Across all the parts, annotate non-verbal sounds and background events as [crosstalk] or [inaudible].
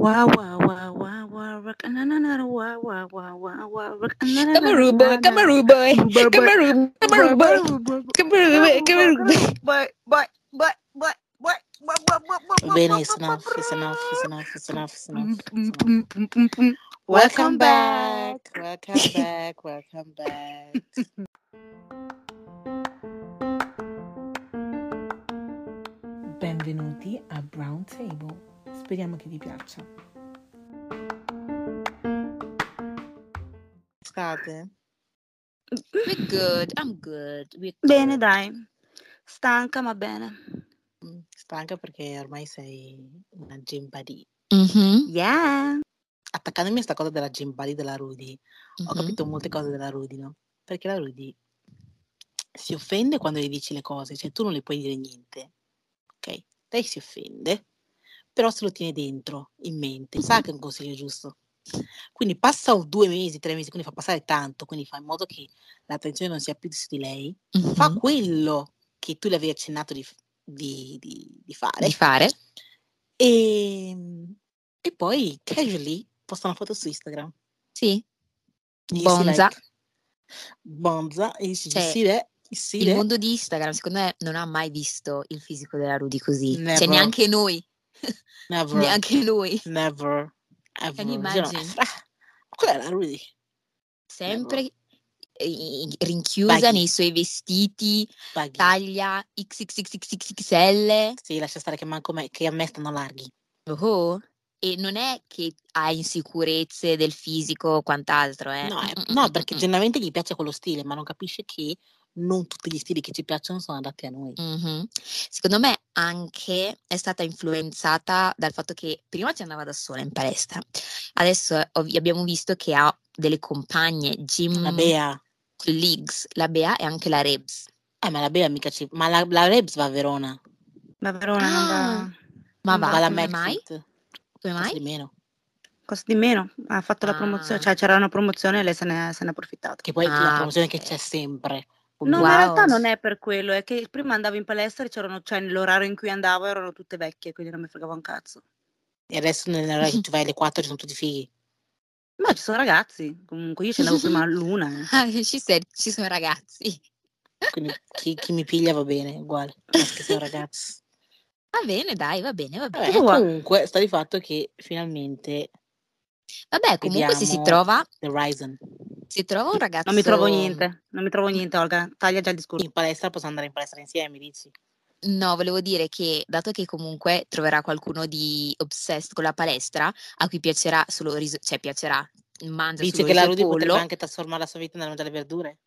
Wow, wow, wow, wow, wow, rock, na, na, na, wow, wow, wow, wow, wow, rock, na, na, na, Kamaru boy, na, na. Kamaru boy, Boy, boy, Kamaru, Kamaru boy, Kamaru boy, Kamaru boy. boy, boy, boy, boy, boy, boy, boy, boy, boy, Bene, boy, it's boy, enough, boy, it's enough, it's enough, it's enough, it's enough. Mm, It's mm, enough. mm, mm, mm, mm. Welcome back, welcome back, welcome back. Benvenuti a Brown Table. Speriamo che vi piaccia. State? We're good, I'm good. We're Bene, good. dai. Stanca, ma bene. Mm, Stanca perché ormai sei una gym buddy. Mhm, Yeah. Attaccandomi a questa cosa della gym buddy della Rudy, ho mhm. capito molte cose della Rudy, no? Perché la Rudy si offende quando gli dici le cose, cioè tu non le puoi dire niente, ok? Lei si offende, però se lo tiene dentro, in mente, sa che è un consiglio giusto. Quindi passa un- due mesi, tre mesi, quindi fa passare tanto, quindi fa in modo che l'attenzione non sia più su di lei, fa Mhm. quello che tu le avevi accennato di, di- di- di fare Di fare? e, e poi casually posta una foto su Instagram. Sì. Bonza. like, Bonza, e you Cioè, see Il mondo di Instagram, secondo me, non ha mai visto il fisico della Rudy così. Cioè, Never. neanche noi. Never, Neanche noi. never, ever. Can you imagine? è la Rudy. Sempre eh, rinchiusa Baggy. nei suoi vestiti, Baggy. taglia XXXXXL. Sì, lascia stare che manco me, che a me stanno larghi. Oh. E non è che ha insicurezze del fisico o quant'altro, eh. No, eh, Mm, mm, no, mm, perché generalmente gli piace quello stile, ma non capisce che non tutti gli stili che ci piacciono sono adatti a noi. Mhm. Secondo me anche è stata influenzata dal fatto che prima ci andava da sola in palestra, adesso ov- abbiamo visto che ha delle compagne, gym La Bea, colleagues, la Bea e anche la Rebs. eh, ma la Bea mica ci... Ma la, la Rebs va a Verona, Ma Verona non Ah, va. ma non va, va alla come mai? Come Costa mai? di meno. Costa di meno. Ha fatto la promozione, Ah, cioè c'era una promozione e lei se ne, se ne è approfittata. Che poi la ah, promozione che ok. c'è sempre. No, ma in realtà Wow. non è per quello, è che prima andavo in palestra e c'erano, cioè nell'orario in cui andavo erano tutte vecchie, quindi non mi fregava un cazzo. E adesso nell'ora [laughs] che tu vai alle 4 ci sono tutti fighi. Ma ci sono ragazzi, comunque io ci andavo prima all'una. eh. [laughs] Ah, ci, sei- ci sono ragazzi. Quindi [laughs] chi, chi mi piglia va bene, uguale. Sia un ragazzo. Va bene, dai, va bene, va bene. Vabbè, comunque sta di fatto che finalmente Vabbè, comunque se si vediamo trova, The Ryzen. si trova un Non mi trovo ragazzo niente, non mi trovo niente, Olga, taglia già il discorso. In palestra possiamo andare in palestra insieme, dici? No, volevo dire che dato che comunque troverà qualcuno di obsessed con la palestra, a cui piacerà solo riso, cioè piacerà, mangia solo che la Rudy potrebbe pollo. anche trasformare la sua vita nel mangiare verdure?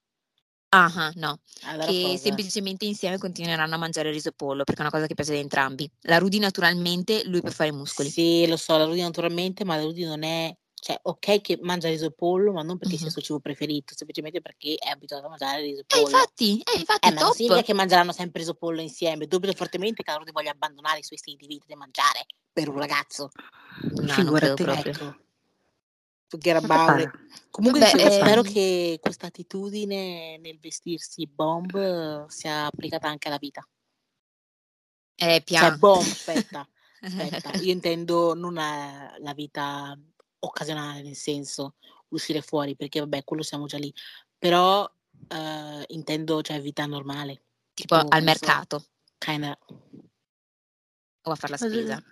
Ah, no, Allora che cosa? semplicemente insieme continueranno a mangiare riso e pollo, perché è una cosa che piace ad entrambi. La Rudy naturalmente, lui per fare i muscoli. Sì, lo so, la Rudy naturalmente, ma la Rudy non è... Cioè, ok che mangia riso e pollo, ma non perché sia il Mhm. suo cibo preferito, semplicemente perché è abituato a mangiare riso e Eh, pollo. infatti, eh, infatti, Eh, ma non top. significa che mangeranno sempre riso e pollo insieme. Dubito fortemente che la Rudy voglia abbandonare i suoi stili di vita di mangiare per un ragazzo. No, non credo Figurati. proprio. Ecco, forget about it. Comunque Vabbè, dicevo, spero ehm, che questa attitudine nel vestirsi bomb eh, sia applicata anche alla vita. eh, Cioè, pian. bomb, aspetta, aspetta. [laughs] Io intendo non la, la vita occasionale, nel senso uscire fuori, perché vabbè, quello siamo già lì. Però eh, intendo, cioè, vita normale. Tipo Tipo, al mercato kinda, o a fare la spesa.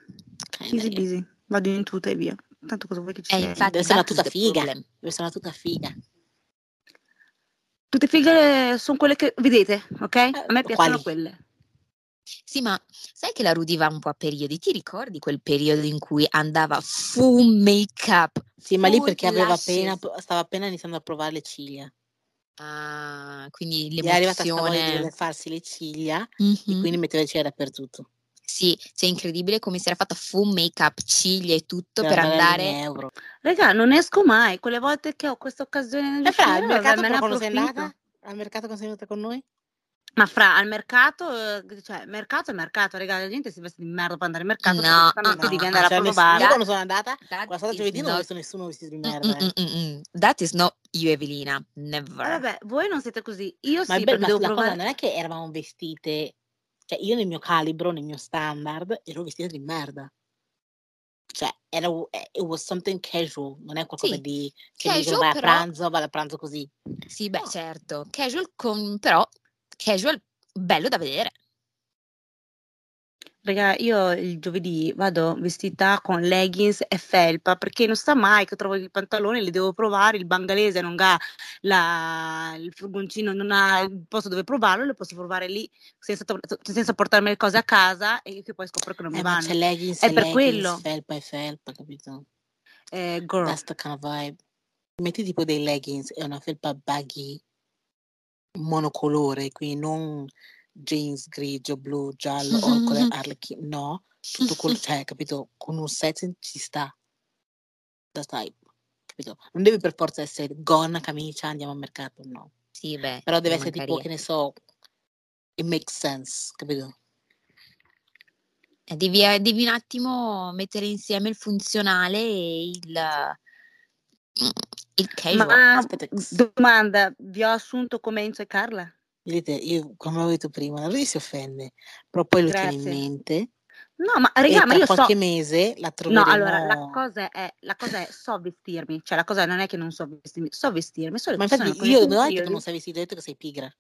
kinda, yeah. busy, vado in tuta e via. Tanto cosa vuoi che ci Eh, sia? infatti, is tuta the figa. problem. Deve essere una tuta figa. Tutte fighe sono quelle che vedete, ok? A me Eh, piacciono quali? quelle. Sì, ma sai che la Rudy va un po' a periodi? Ti ricordi quel periodo in cui andava full make-up, Sì, ma lì perché aveva appena, stava appena iniziando a provare le ciglia. Ah, quindi Gli è arrivata l'emozione. voler farsi le ciglia e Mhm. quindi metteva le ciglia dappertutto. Sì, cioè incredibile come si era fatta full make-up, ciglia e tutto Per per andare euro. Raga, non esco mai. Quelle volte che ho questa occasione di E fra, al mercato me ne quando sei andata? Al mercato quando sei venuta con noi? Ma fra al mercato, eh, cioè, mercato è mercato, raga, la gente si veste di merda per andare al mercato, No, uh-uh. devi andare a Cioè, ness- provare. io quando sono andata, sono is giovedì non ho visto nessuno vestito di Mm, merda. mm, eh. mm, mm. That is not you, Evelina. Eh, Never. vabbè, voi non siete così. Io Ma, sì, il be- perché ma devo la cosa provare. non è che eravamo vestite, cioè io nel mio calibro, nel mio standard, ero vestita di merda. cioè, era, it was something casual, non è qualcosa Sì, di che casual vai a però pranzo, vai a pranzo così. sì, beh, No. certo, casual con però casual bello da vedere. Raga, io il giovedì vado vestita con leggings e felpa perché non sta mai che trovo i pantaloni, li devo provare, il bangalese non ha la, il furgoncino, non ha il posto dove provarlo, lo posso provare lì senza, senza portarmi le cose a casa e che poi scopro che non mi Eh, ma vanno. c'è leggings È e per leggings, quello. felpa e felpa, capito? Eh, girl, That's the kind of vibe. Metti tipo dei leggings e una felpa baggy monocolore, quindi non jeans grigio, blu, giallo o con le arlecchine, no, tutto quello, cioè, capito? Con un set ci sta. That's type, capito? Non deve per forza essere gonna, camicia, andiamo al mercato, no. Sì, beh, Però deve essere tipo, che ne so, it makes sense, capito? Eh, Devi, eh, devi un attimo mettere insieme il funzionale e il, il casual. ma domanda, vi ho assunto come Enzo e Carla? Vedete, io, come avevo detto prima, lui si offende, però poi lo tiene in mente No, ma raga, ma io so, qualche mese la No, troveremo... allora, la cosa è, la cosa è so vestirmi, cioè la cosa non è che non so vestirmi, so vestirmi, solo Ma sono infatti io non ho detto che non sai vestire, ho detto che sei pigra.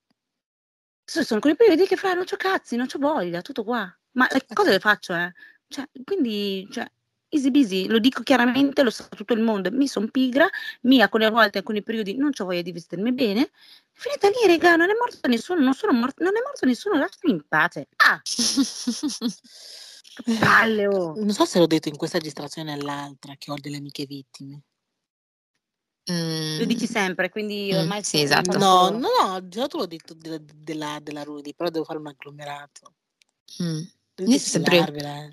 so- sono alcuni periodi che fra non c'ho cazzi, non c'ho voglia, tutto qua. Ma le cose le faccio, eh. Cioè, quindi, cioè, easy busy, lo dico chiaramente, lo sa tutto il mondo, mi sono pigra, mi alcune volte, alcuni periodi non c'ho voglia di vestirmi bene. Finita lì, raga, non è morto nessuno, non sono morto, non è morto nessuno, lasciami in pace. Ah, che palle, oh. [laughs] Non so se l'ho detto in questa registrazione o l'altra che ho delle amiche vittime. Lo dici Mm, sempre, quindi Mm, ormai sì, sono- esatto. No, no, no, già te l'ho detto della, della, della Rudy, però devo fare un agglomerato. mm. Devi Io sempre- eh.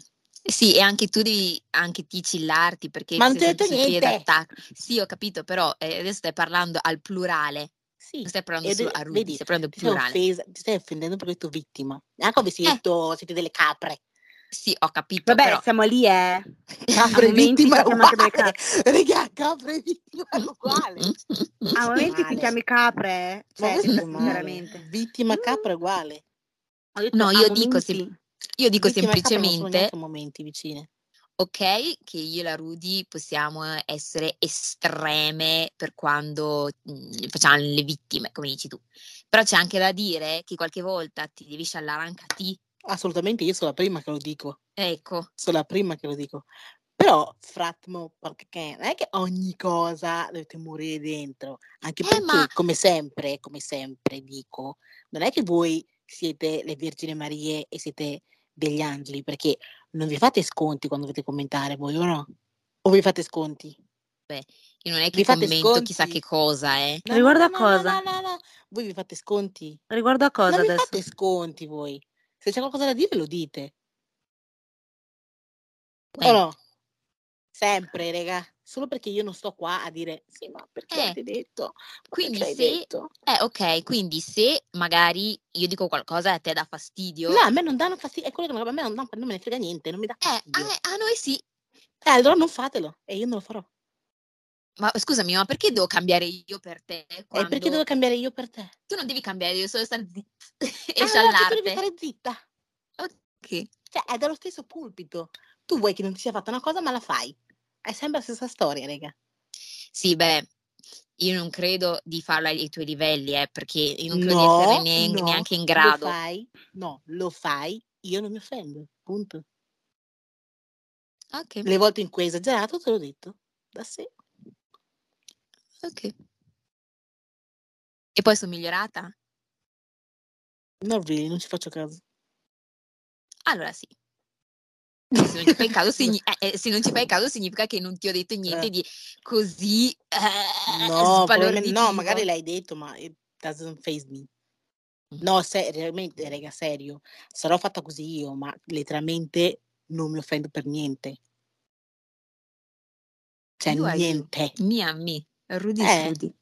Sì, e anche tu devi anche ti chillarti perché Ma non ti ho detto niente. Sì, ho capito, però eh, adesso stai parlando al plurale, Sì. non stai parlando solo a Rudy, vedi, stai parlando ti sei, plurale. offesa, ti stai offendendo perché ho detto vittima. Anche avessi Eh. detto siete delle capre. Sì, ho capito, Vabbè, però siamo lì, eh. [laughs] Capre vittima è uguale. Raga, capre vittima è uguale. A momenti ti chiami capre, eh. Ma Cioè, sinceramente. [laughs] [laughs] Vittima capra è uguale. Ho detto No, io dico momenti. Io dico semplicemente momenti vicine. ok che io e la Rudy possiamo essere estreme per quando mm, facciamo le vittime, come dici tu. Però c'è anche da dire che qualche volta ti devi sciallare anche a te. Assolutamente, io sono la prima che lo dico. Ecco, Sono la prima che lo dico. Però, fratmo, perché non è che ogni cosa dovete morire dentro. Anche Eh, perché, ma- come sempre, come sempre dico, non è che voi siete le Vergine Marie e siete degli angeli, perché non vi fate sconti quando dovete commentare voi, o no? O vi fate sconti? io non è che Vi fate commento chissà sconti? che cosa, eh. No, Riguardo no, a no, cosa? No, no, no, no. Voi vi fate sconti? Riguardo a cosa non vi adesso? fate sconti voi. Se c'è qualcosa da dire, lo dite. O Eh, no? Sempre, raga. Solo perché io non sto qua a dire sì, ma perché Eh, hai detto? Ma quindi se- detto? Eh, ok, quindi se magari io dico qualcosa e a te dà fastidio, No, a me non danno fastidio. È quello che non- a me non, non me ne frega niente, non mi dà eh, a, fastidio. a noi sì. Eh, allora non fatelo e io non lo farò. Ma scusami, ma perché devo cambiare io per te E quando perché devo cambiare io per te? tu non devi cambiare, devi solo stare zitta [laughs] e Ah, allora tu devi sciallarti? stare zitta. Ok. Cioè, è dallo stesso pulpito. Tu vuoi che non ti sia fatta una cosa, ma la fai. È sempre la stessa storia, raga. Sì, beh, io non credo di farla ai tuoi livelli, eh, perché io non credo di essere No, neanche, no, neanche in lo grado. fai. No, lo fai. Io non mi offendo. Punto. Ok, Le volte in cui hai esagerato, te l'ho detto. Da sé. ok. E poi sono migliorata? No, really, non ci faccio caso. Allora sì. Se non ci fai caso, [laughs] signi- eh, eh, se non ci fai caso significa che non ti ho detto niente Eh. di così eh, No, no, magari l'hai detto, ma it doesn't faze me. No, se, realmente, raga, serio. Sarò fatta così io, ma letteralmente non mi offendo per niente. Cioè, You niente. Me. Rudy Eh. Rudy.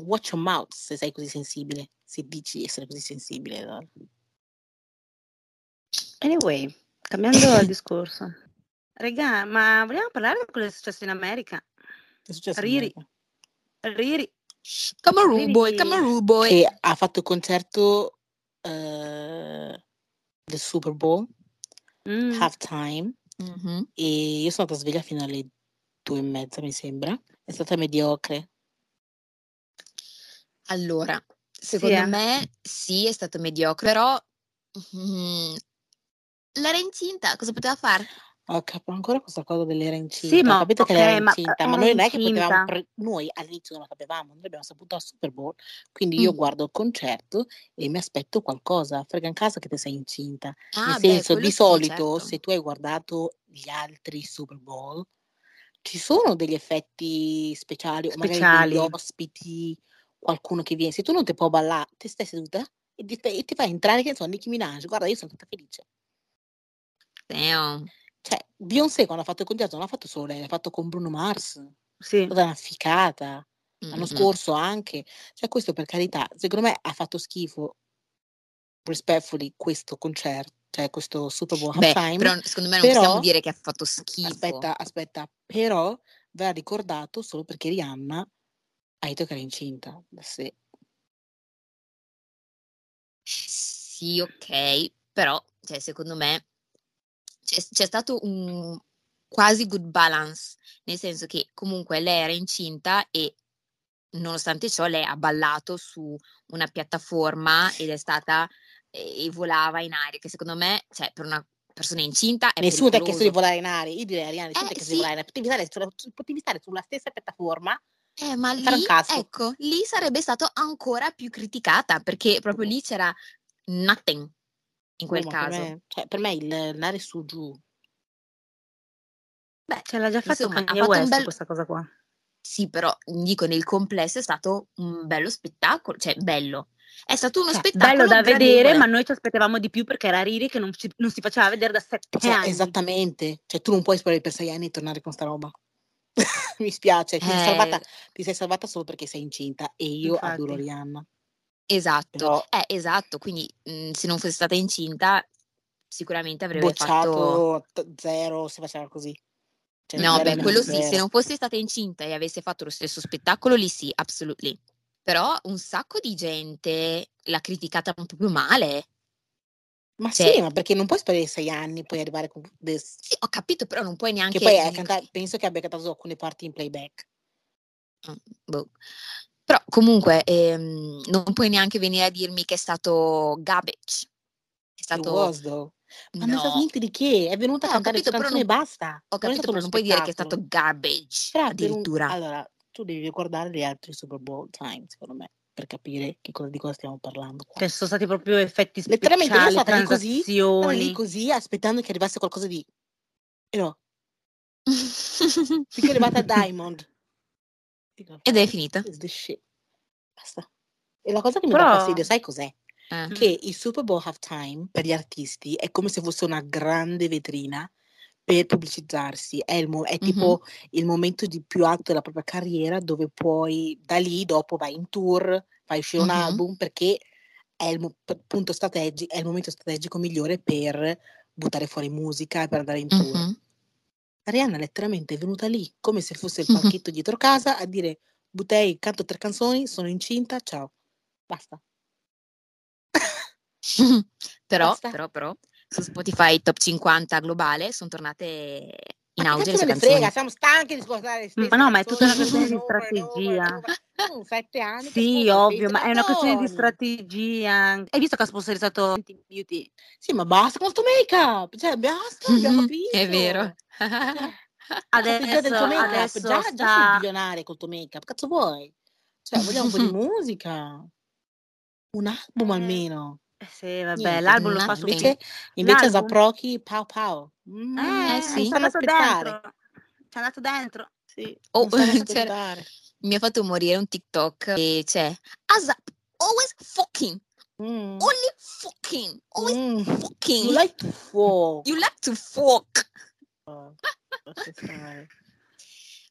Watch your mouth se sei così sensibile. Se dici essere così sensibile. allora. Anyway, cambiando il discorso. Regà, ma vogliamo parlare di quello che è successo in America? Che è successo in Riri. America? Riri, Come a rude Riri boy, che- come a rude boy. Che ha fatto il concerto eh, del Super Bowl, mm, halftime, Mhm. e io sono stata sveglia fino alle due e mezza, mi sembra. È stata mediocre. Allora, secondo eh. me sì, è stato mediocre, però mm, l'era incinta, cosa poteva fare? Ho capito ancora questa cosa dell'era incinta. Sì, ma Ho capito che ok, era ma incinta, ma era noi non è che potevamo. pre- noi all'inizio non lo sapevamo, noi abbiamo saputo al Super Bowl. Quindi io Mm. guardo il concerto e mi aspetto qualcosa. Frega in casa che te sei incinta. Nel Ah, beh, senso, di sì, solito, certo. se tu hai guardato gli altri Super Bowl, ci sono degli effetti speciali o magari degli Speciali. ospiti, qualcuno che viene. Se tu non ti puoi ballare, te stai seduta e ti, e ti fai entrare, che ne so, Nicki Minaj. Guarda, io sono stata felice. Damn. Cioè, Beyoncé quando ha fatto il concerto non l'ha fatto solo lei, l'ha fatto con Bruno Mars. È Sì. stata una ficata. L'anno Mm-mm. scorso anche. Cioè, questo per carità, secondo me ha fatto schifo, respectfully, questo concerto, cioè questo Super Bowl Beh, halftime. però secondo me non possiamo Però, dire che ha fatto schifo. aspetta, aspetta, però verrà ricordato solo perché Rihanna ha detto che era incinta. Sì. Sì, ok, però cioè, secondo me c'è, c'è stato un quasi good balance, nel senso che comunque lei era incinta e nonostante ciò lei ha ballato su una piattaforma ed è stata e e volava in aria, che secondo me, cioè, per una persona incinta è Nessuno ti ha chiesto di volare in aria. Io direi a Rihanna, nessuno ti ha Eh chiesto di volare in aria. Potevi stare sulla, potevi stare sulla stessa piattaforma eh, ma lì, ecco, lì sarebbe stato ancora più criticata perché proprio lì c'era nothing in quel per caso. me, cioè, per me il andare su giù Beh, Ce l'ha già fatto insomma, ha Kanye West bel... questa cosa qua. Sì, però dico nel complesso è stato un bello spettacolo, cioè bello. È stato uno Cioè, spettacolo Bello da vedere, ma noi ci aspettavamo di più perché era Riri che non si, non si faceva vedere da sette Cioè, anni. esattamente. Cioè, tu non puoi sperare per sei anni e tornare con sta roba. [laughs] Mi spiace, ti sei, salvata, Eh, ti sei salvata solo perché sei incinta e io adoro Infatti. Rihanna. Esatto, Però eh, esatto, quindi mh, se non fosse stata incinta sicuramente avrebbe fatto... bocciato t- zero se faceva così. Cioè, No, zero beh, quello sì, se zero. non fosse stata incinta e avesse fatto lo stesso spettacolo, lì sì, absolutely. Però un sacco di gente l'ha criticata proprio male. Ma Cioè, sì, ma perché non puoi sperare sei anni e poi arrivare con sì, ho capito, però non puoi Che neanche... poi è canta- penso che abbia cantato alcune parti in playback. Mm, boh. Però comunque ehm, non puoi neanche venire a dirmi che è stato garbage. È stato... Ma non è stato No. niente di che, è venuta a ho cantare capito, canzone non, e basta. ho Non capito, però non puoi dire che è stato garbage Però per un... addirittura. Allora, tu devi guardare gli altri Super Bowl time, secondo me, per capire che cosa, di cosa stiamo parlando qua. Cioè, sono stati proprio effetti Letteralmente io speciali, sono stata lì così, stata lì così, aspettando che arrivasse qualcosa di... E no, [laughs] finché è arrivata Diamond. Ed è finita. Basta. E la cosa che mi dà Però, fastidio, sai cos'è? Eh. Che il Super Bowl halftime per gli artisti è come se fosse una grande vetrina per pubblicizzarsi. È, il mo- è Mhm. tipo il momento di più alto della propria carriera dove poi da lì dopo vai in tour, fai uscire un Mhm. album perché è il, mo- punto strategi- è il momento strategico migliore per buttare fuori musica e per andare in tour. Mhm. Rihanna letteralmente è venuta lì come se fosse il [laughs] palchetto dietro casa a dire Butei, canto tre canzoni, sono incinta, ciao. Basta. [laughs] Però, Basta. però, però, su Spotify Top 50 globale sono tornate in Ma auge le sue ne frega, canzoni. siamo stanchi di ascoltare le Ma stesse no, ma è tutta una canzoni questione di strategia. sette anni Sì, ovvio, ma è una questione di Canzoni. strategia. Hai visto che ha sponsorizzato Beauty? Sì, ma basta con sto make-up, cioè basta, [laughs] abbiamo capito. È vero. [laughs] Adesso, make-up, adesso già, già sei sta... milionaria col tuo make-up, cazzo vuoi? Cioè, vogliamo un po' di [laughs] musica, un album Eh, almeno. eh sì, vabbè, Niente. l'album lo fa su... Invece, invece? Zaprochi, pow pow. Mm, Eh, sì. ci andato dentro. Ci andato dentro. Sì, Oh, [laughs] aspettare. mi ha fatto morire un TikTok e c'è ASAP, always fucking, Mm. only fucking, always Mm. fucking. You like to fuck. You like to fuck. Stare.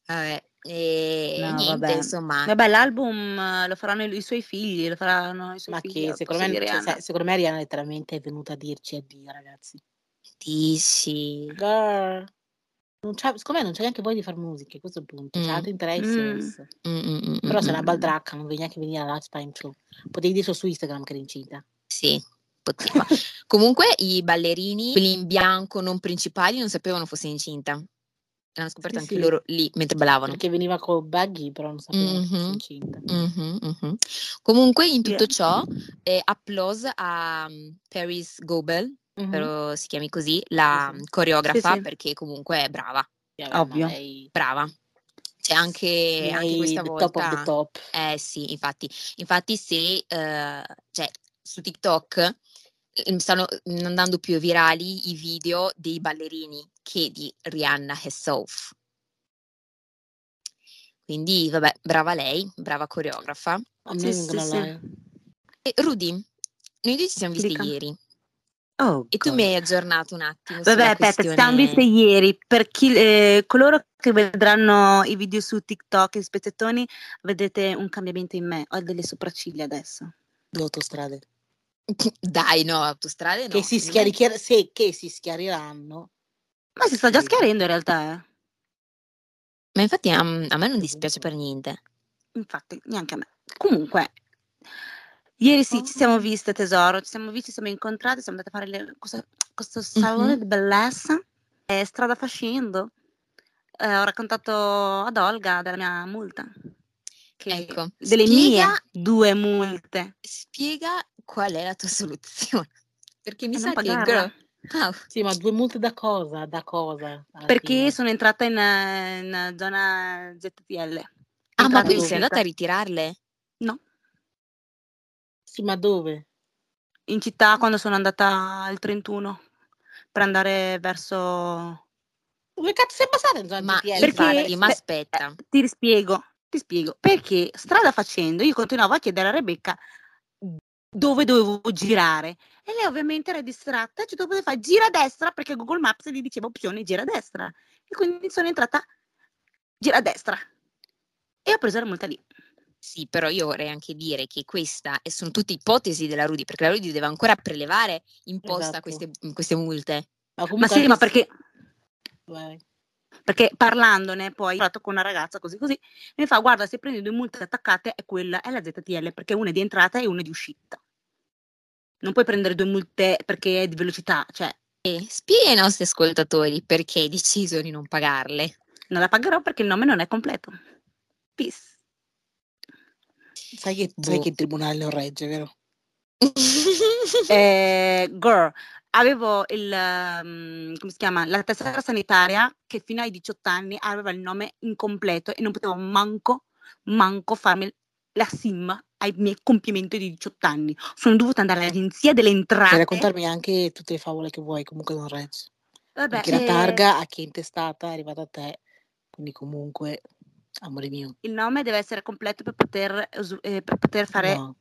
Vabbè, e No, niente, vabbè. insomma. Vabbè, l'album eh, lo faranno i, i suoi figli, lo faranno i suoi Ma figli che al secondo me, cioè, secondo me Rihanna letteralmente è venuta a dirci addio, ragazzi. Dici. Girl. Non c'ha, secondo me non c'è neanche voglia di fare musica, questo è il punto. C'ha Mm. altri interessi Mm. Mm, mm, mm, Però mm, sei una mm. baldracca, non devi neanche venire alla Lifetime Show. Potevi dirlo su Instagram che eri incinta. Sì, poteva. [laughs] Comunque i ballerini, quelli in bianco non principali, non sapevano fosse incinta. L'hanno scoperto Sì, anche sì. loro lì mentre ballavano. Perché veniva col baggy, però non sapevo che fosse incinta. Mhm, mhm. Comunque in tutto ciò, eh, applause a mm, Paris Gobel. Spero si chiami così, la Sì, sì. coreografa, Sì, sì. perché comunque è brava, ma Ovvio. lei- brava. C'è anche, anche questa the top of the volta... top. Eh sì, infatti, infatti se eh, cioè, su TikTok eh, stanno mm, andando più virali i video dei ballerini che di Rihanna herself. Quindi, vabbè, brava lei, brava coreografa. Sì, sì, sì. E Rudy, noi due ci siamo viste Dica. ieri Oh, e tu God. mi hai aggiornato un attimo Vabbè, aspetta, ci questione... siamo viste ieri. Per chi, eh, coloro che vedranno i video su TikTok, i spezzettoni, vedete un cambiamento in me. Ho delle sopracciglia adesso. Due autostrade. [laughs] Dai, no, autostrade no. Che, si schiari- sì, che si schiariranno. Ma si sta già schiarendo in realtà, eh. Ma infatti a, a me non dispiace per niente. Infatti, neanche a me. Comunque, ieri sì, ci siamo viste, tesoro. Ci siamo visti, ci siamo incontrati, siamo andate a fare le- questo, questo salone Mhm. di bellezza. eh, strada facendo. Eh, ho raccontato ad Olga della mia multa. Che- Ecco, delle spiega- mie due multe. Spiega qual è la tua [laughs] soluzione. Perché mi E sa che girl, ah, Sì, ma due multe da cosa? Da cosa? Perché fine? sono entrata in, eh, in zona ZTL. ah, ma quindi sei andata a ritirarle? No, Sì, ma dove? in città quando sono andata il 31 per andare verso... Dove cazzo sei passata in zona Ma GTL? Perché- ma aspetta. eh, ti rispiego, ti spiego. Perché strada facendo io continuavo a chiedere a Rebecca dove dovevo girare e lei ovviamente era distratta, cioè dopo fare gira a destra perché Google Maps gli diceva opzione gira a destra e quindi sono entrata gira a destra e ho preso la multa lì. Sì, però io vorrei anche dire che questa e sono tutte ipotesi della Rudy, perché la Rudy deve ancora prelevare in posta Esatto. queste, queste multe. Ma Ma sì, ma perché Vai. Perché parlandone poi ho parlato con una ragazza così così mi fa guarda se prendi due multe attaccate è quella è la ZTL perché una è di entrata e una è di uscita non puoi prendere due multe perché è di velocità cioè E spiega ai nostri ascoltatori perché hai deciso di non pagarle. non la pagherò perché il nome non è completo peace Sai che, sai Boh. che il tribunale non regge, vero? [laughs] eh, girl avevo il um, come si chiama la tessera sanitaria che fino ai 18 anni aveva il nome incompleto e non potevo manco manco farmi la sim ai miei compimenti di 18 anni sono dovuta andare all'agenzia delle Puoi entrate raccontarmi anche tutte le favole che vuoi, comunque non regge. Vabbè, Perché la eh, targa a chi è intestata è arrivata a te, quindi comunque, amore mio. il nome deve essere completo per poter, eh, per poter fare No.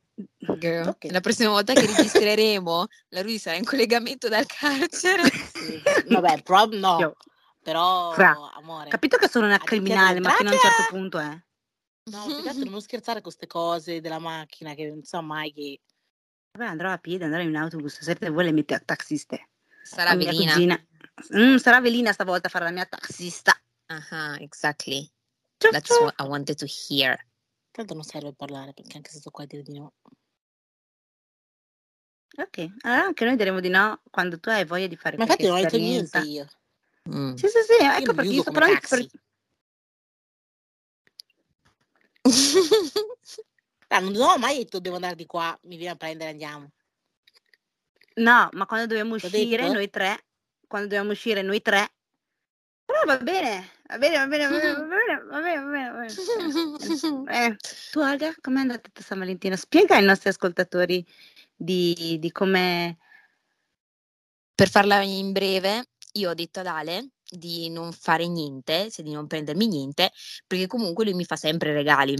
Girl, [laughs] Ok. La prossima volta che registreremo, la Rudy sarà in collegamento dal carcere. Sì. Vabbè, prob no, Io- però, Fra, amore. capito che sono una criminale ma fino a un certo punto eh No, più che altro non scherzare con queste cose della macchina che non so mai che... Vabbè, andrò a piedi andrò in autobus se te vuoi le metti a taxiste Sarà velina. Mm, sarà Velina stavolta a fare la mia taxista Ah, exactly. Ciao, That's ciao. what I wanted to hear. Tanto non serve parlare perché anche se sto qua a dire di no. ok allora anche noi diremo di no quando tu hai voglia di fare Ma infatti non ho detto niente io. Mm. sì sì sì ecco mi perché io sto parlando per- [laughs] Ah, non ho mai detto devo andare di qua, mi viene a prendere, andiamo. no ma quando dobbiamo L'ho uscire detto? noi tre quando dobbiamo uscire noi tre però va bene va bene va bene va bene va bene va bene, va bene. Eh, tu Alga, com'è andata San Valentino? Spiega ai nostri ascoltatori di, di come... Per farla in breve, io ho detto ad Ale di non fare niente, cioè di non prendermi niente, perché comunque lui mi fa sempre regali.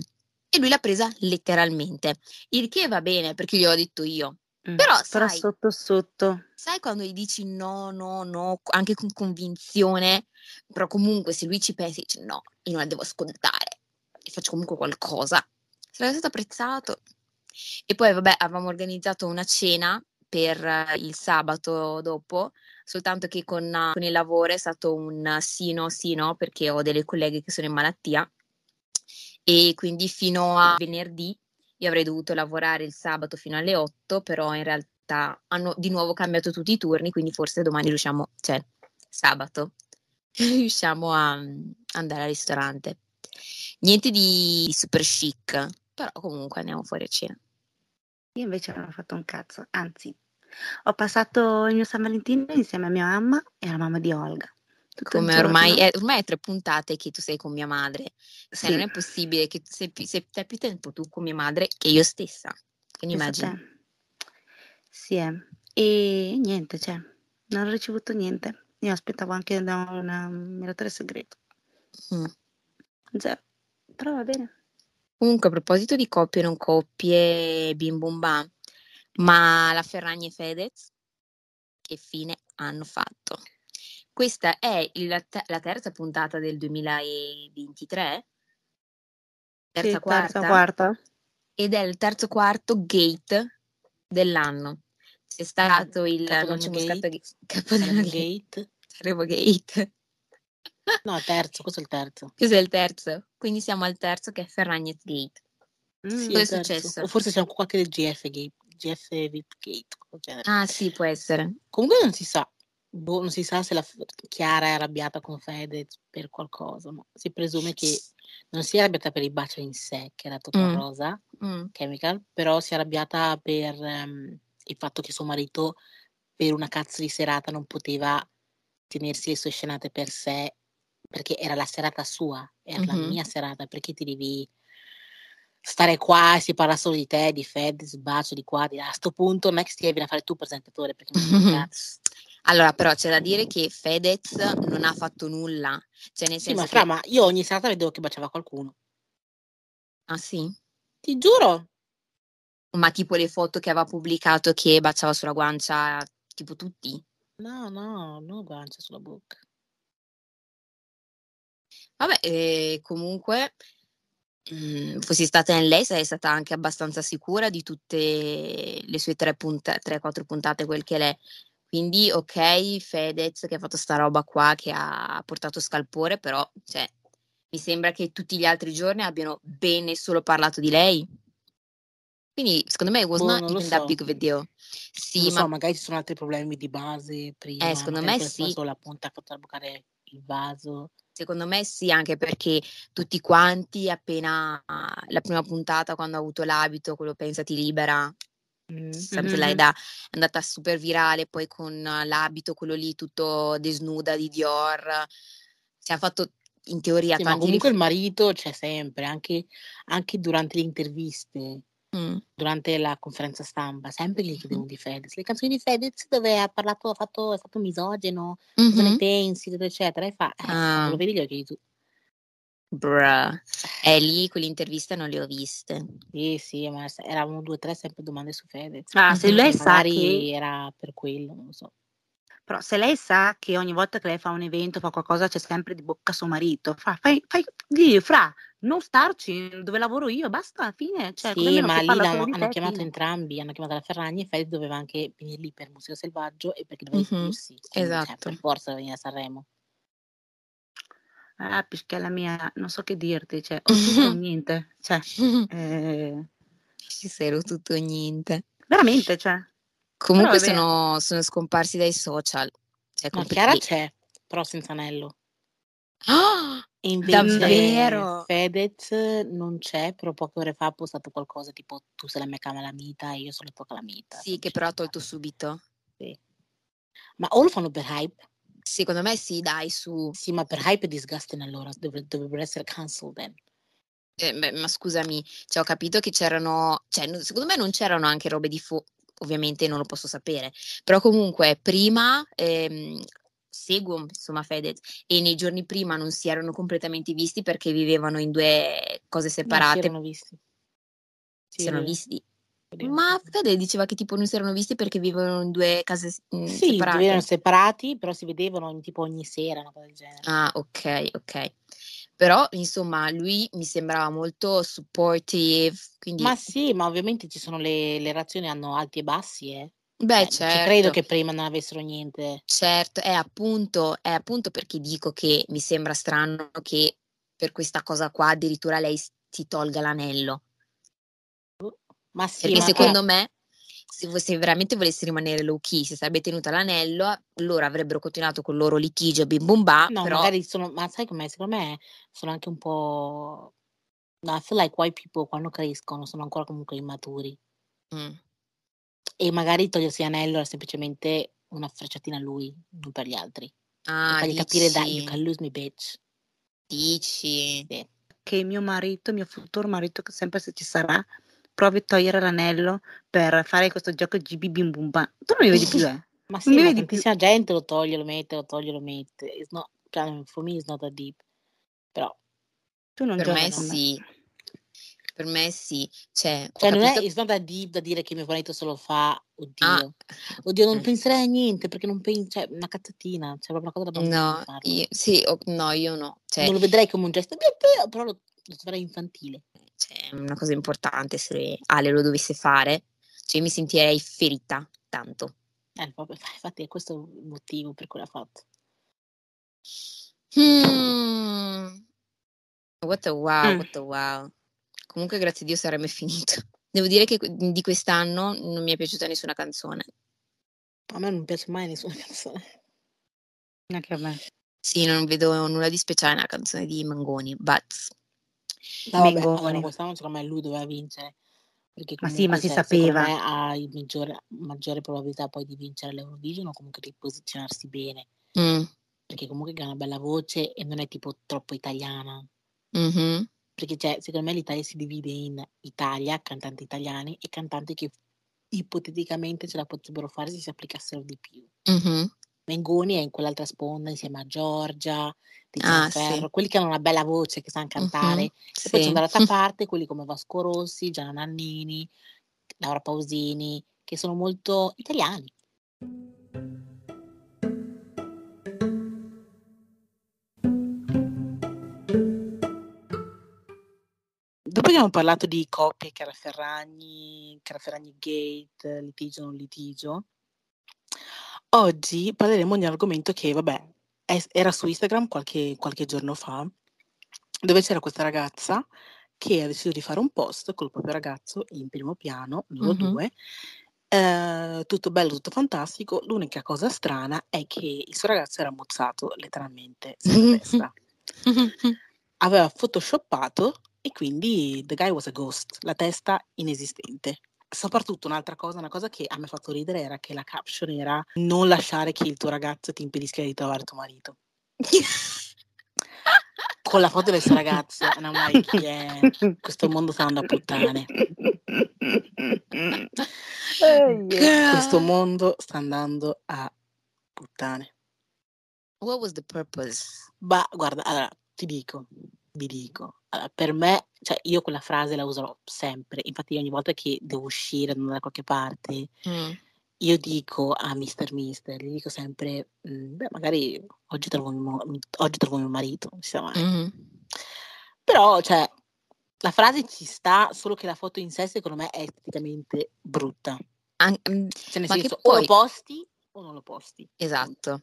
E lui l'ha presa letteralmente. Il che va bene, perché gli ho detto io. Mm, Però, però sai- sotto sotto... Sai quando gli dici no, no, no, anche con convinzione, però comunque se lui ci pensa dice no, io non la devo ascoltare, e faccio comunque qualcosa. Sarebbe stato apprezzato. E poi vabbè, avevamo organizzato una cena per eh, il sabato dopo, soltanto che con, eh, con il lavoro è stato un sì no, sì no, perché ho delle colleghe che sono in malattia e quindi fino a venerdì io avrei dovuto lavorare il sabato fino alle 8, però in realtà hanno di nuovo cambiato tutti i turni, quindi forse domani riusciamo, cioè sabato, [laughs] riusciamo a mm, andare al ristorante. Niente di super chic, però comunque andiamo fuori a cena. Io invece non ho fatto un cazzo, anzi, ho passato il mio San Valentino insieme a mia mamma e alla mamma di Olga. Come ormai è, ormai è tre puntate che tu sei con mia madre. Cioè, Sì, non è possibile che sei, più- sei, stai più tempo tu con mia madre che io stessa. Quindi pensa immagini. Sì, eh. e niente, cioè, non ho ricevuto niente. Io aspettavo anche da un miratore segreto. Mm. Zero. Però va bene. Comunque, a proposito di coppie e non coppie, bim bum bam, ma la Ferragni e Fedez, che fine hanno fatto? Questa è il- la, te- la terza puntata del 2023, terza Sì, quarta, terza, quarta. ed è il terzo quarto gate dell'anno. C'è stato il Capodanno Gate. Gate, Capodanno Gate, Gate. Sanremo Gate. No, terzo, questo è il terzo. Questo è il terzo, quindi siamo al terzo che è Ferragnez Gate. Mm. Sì, Cosa è successo? O forse c'è anche qualche del GF Gate, GF VIP Gate. Ah sì, può essere. Comunque non si sa, boh, non si sa se la Chiara è arrabbiata con Fedez per qualcosa, ma si presume che non sia arrabbiata per il bacio in sé, che era tutto Mm. rosa, Mm. chemical, però si è arrabbiata per ehm, il fatto che suo marito per una cazzo di serata non poteva tenersi le sue scenate per sé, perché era la serata sua, era la Mhm. mia serata, perché ti devi stare qua e si parla solo di te, di Fedez, bacio di qua, di là. A sto punto non è che ti devi a fare tu presentatore, perché non un [laughs] cazzo. Allora, però c'è da dire che Fedez non ha fatto nulla. Cioè, nel Sì, senso ma fra, che... ma io ogni serata vedevo che baciava qualcuno. Ah sì? Ti giuro. Ma tipo le foto che aveva pubblicato che baciava sulla guancia, tipo tutti? No, no, no guancia sulla bocca. Vabbè, eh, comunque, mm, fossi stata in lei, sarei stata anche abbastanza sicura di tutte le sue tre, punta- tre, quattro puntate, quel che l'è. Quindi, ok, Fedez che ha fatto sta roba qua, che ha portato scalpore, però, cioè, mi sembra che tutti gli altri giorni abbiano bene solo parlato di lei. Quindi, secondo me, it was Boh, not even that so. big of a deal. Sì, ma so, magari ci sono altri problemi di base prima, eh, secondo me sì. sola punta ha fatto bucare il vaso. Secondo me sì, anche perché tutti quanti, appena la prima puntata, quando ha avuto l'abito, quello pensati libera, Mm. something like that, è andata super virale, poi con eh, l'abito, quello lì tutto desnuda di Dior, si è fatto in teoria Sì, ma tanti comunque il rif- marito c'è sempre, anche, anche durante le interviste, Mm, durante la conferenza stampa, sempre gli mhm, chiedevano di Fedez. Le canzoni di Fedez dove ha parlato, ha fatto, è stato misogeno, cosa ne pensi, eccetera. E fa, eh, Ah, lo vedi gli occhi di tu. Bruh. E lì quell'interviste non le ho viste. Sì, sì, ma erano due o tre sempre domande su Fedez. Ah, se lei sa che, era per quello, non lo so. però se lei sa che ogni volta che lei fa un evento, fa qualcosa, c'è sempre di bocca suo marito, fa, fai, fai, digli, fra, non starci dove lavoro io, basta, alla fine, cioè, Sì, ma lì hanno te, chiamato entrambi, hanno chiamato la Ferragni e Fedez doveva anche venire lì per Museo Selvaggio e perché doveva Mhm, esibirsi. Quindi, cioè, Esatto. per forza doveva venire a Sanremo. Ah, la mia, non so che dirti, cioè, o tutto o [laughs] niente, cioè, eh, Ci sei tutto o niente. veramente, cioè, Comunque sono, sono scomparsi dai social. Cioè, complet- Chiara c'è, però senza anello. Ah, [gasps] invece davvero? Fedez non c'è, però poche ore fa ha postato qualcosa tipo tu sei la mia calamita e io sono la tua calamita. Sì, che però ha tolto subito. Sì. Ma o lo fanno per hype? Secondo me sì, dai, su. Sì, ma per hype è disgusting allora, dovre- dovrebbero essere cancelled then. Eh, beh, ma scusami, cioè, ho capito che c'erano, cioè, secondo me non c'erano anche robe di fu, ovviamente non lo posso sapere, però comunque prima ehm, seguo insomma Fedez e nei giorni prima non si erano completamente visti perché vivevano in due cose No, si separate, erano visti. si erano vedeva, visti. Ma. Fede diceva che tipo non si erano visti perché vivevano in due case mm, Sì, separate. vivevano separati, però si vedevano in- tipo ogni sera, una cosa del genere. Ah, ok, ok. Però, insomma, lui mi sembrava molto supportive, quindi, Ma sì, ma ovviamente ci sono le, le relazioni hanno alti e bassi, eh. beh, Cioè, ci credo certo, che prima non avessero niente. certo, è appunto, è appunto perché dico che mi sembra strano che per questa cosa qua addirittura lei si tolga l'anello. Ma sì, Perché ma secondo eh, me, se, se veramente volesse rimanere low key, se sarebbe tenuta l'anello, loro avrebbero continuato con il loro litigio bim bum ba, No, però magari sono, ma sai com'è? Secondo me sono anche un po'. No, I feel like white people quando crescono sono ancora comunque immaturi. mm, E magari togliersi l'anello era semplicemente una frecciatina a lui, non per gli altri. Per ah, fargli capire that you can lose me, bitch. dici. Sì. che mio marito, mio futuro marito, che sempre se ci sarà, provi a togliere l'anello per fare questo gioco GB bim bum bam. Tu non mi vedi più, [laughs] eh? Ma Non sì, mi ma vedi più. gente lo toglie, lo mette, lo toglie, lo mette. It's not, cioè, for me it's not that deep. Però, Tu non Per me con me. sì, per me sì. Cioè, cioè non è, capito... it's not that deep da dire che mio marito se lo fa, Ah, oddio. Oddio, non penserei a niente perché non penso, cioè, una cazzatina, cioè, proprio una cosa da no, io, sì, o- no, io no. Cioè, Non lo vedrei come un gesto, però lo, lo troverei infantile. cioè, è una cosa importante se Ale lo dovesse fare. Cioè, io mi sentirei ferita tanto. Eh, proprio, infatti è questo il motivo per cui l'ha fatto. Mm. What a wow, Mm. what a wow. Comunque, grazie a Dio, sarebbe finito. Devo dire che di quest'anno non mi è piaciuta nessuna canzone. A me non piace mai nessuna canzone. Neanche a me. Sì, non vedo nulla di speciale nella canzone di Mangoni, but No, vabbè, Mengoni. quest'anno secondo me lui doveva vincere. Perché Ma sì, ma comunque, si sapeva. me ha il maggiore, maggiore probabilità poi di vincere l'Eurovision o comunque di posizionarsi bene. Mm, Perché comunque ha una bella voce e non è tipo troppo italiana. mhm, Perché cioè, secondo me l'Italia si divide in Italia, cantanti italiani, e cantanti che ipoteticamente ce la potrebbero fare se si applicassero di più. mhm. Mengoni è in quell'altra sponda insieme a Giorgia, Tiziano Ah, sì. Ferro, quelli che hanno una bella voce, che sanno cantare. Mhm, E poi c'è sì. [laughs] dall'altra parte quelli come Vasco Rossi, Gianna Nannini, Laura Pausini, che sono molto italiani. Dopo che abbiamo parlato di coppie, Chiara Ferragni, Chiara Ferragni Gate, litigio non litigio, oggi parleremo di un argomento che, vabbè, era su Instagram qualche, qualche giorno fa, dove c'era questa ragazza che ha deciso di fare un post col proprio ragazzo in primo piano, loro Mhm. due, eh, tutto bello, tutto fantastico. L'unica cosa strana è che il suo ragazzo era mozzato letteralmente [laughs] sulla testa. Aveva photoshoppato e quindi the guy was a ghost, la testa inesistente. Soprattutto un'altra cosa, una cosa che a me ha fatto ridere era che la caption era non lasciare che il tuo ragazzo ti impedisca di trovare tuo marito. Con la foto del suo ragazzo, and I'm like, yeah, questo mondo sta andando a puttane. Questo mondo sta andando a puttane. What was the purpose? Ma guarda, allora ti dico, vi dico, allora, per me, cioè io quella frase la userò sempre, infatti ogni volta che devo uscire, da qualche parte, Mm. io dico a Mr. Mister, gli dico sempre, "Mm, beh magari oggi trovo, mio, oggi trovo mio marito, non si sa mai. Mhm. Però, cioè, la frase ci sta, solo che la foto in sé secondo me è esteticamente brutta. An- mm, Cioè nel senso, o lo poi- posti o non lo posti. Esatto.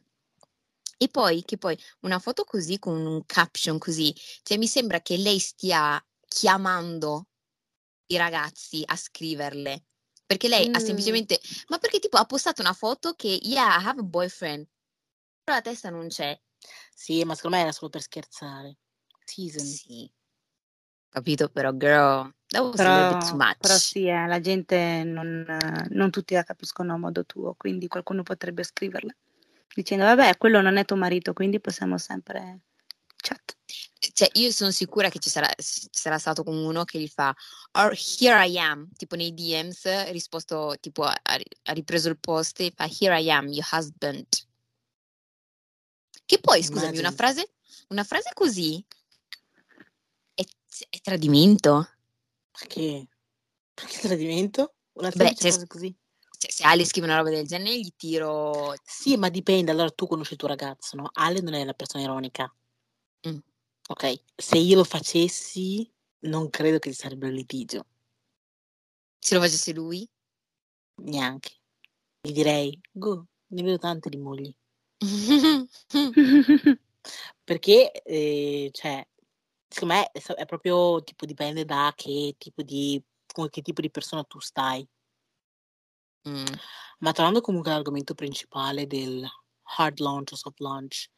E poi, che poi una foto così con un caption così, cioè mi sembra che lei stia chiamando i ragazzi a scriverle. Perché lei ha Mm. semplicemente, ma perché tipo ha postato una foto che, yeah, I have a boyfriend, però la testa non c'è. Sì, ma secondo me era solo per scherzare. Season. Sì. Capito, però, girl, that was a little bit too Però, much. però sì, eh, la gente non, non tutti la capiscono a modo tuo, quindi qualcuno potrebbe scriverla dicendo vabbè, quello non è tuo marito, quindi possiamo sempre chat. Cioè, io sono sicura che ci sarà, ci sarà stato con uno che gli fa "Or here I am, tipo nei DMs, risposto, tipo, ha, ha ripreso il post e fa here I am, your husband. Che poi, scusami, una frase, una frase così è, è tradimento. Perché? Perché tradimento? Una Beh, cosa così? Cioè, se Ale scrive una roba del genere, gli tiro... Sì, ma dipende. Allora tu conosci il tuo ragazzo, no? Ale non è una persona ironica. Ok? Se io lo facessi, non credo che ci sarebbe un litigio. Se lo facesse lui. Neanche. Gli direi, go, ne vedo tante di mogli. [laughs] Perché, eh, cioè, secondo me è, è proprio, tipo, dipende da che tipo di, con che tipo di persona tu stai. Mm. Ma tornando comunque all'argomento principale del hard launch o soft launch,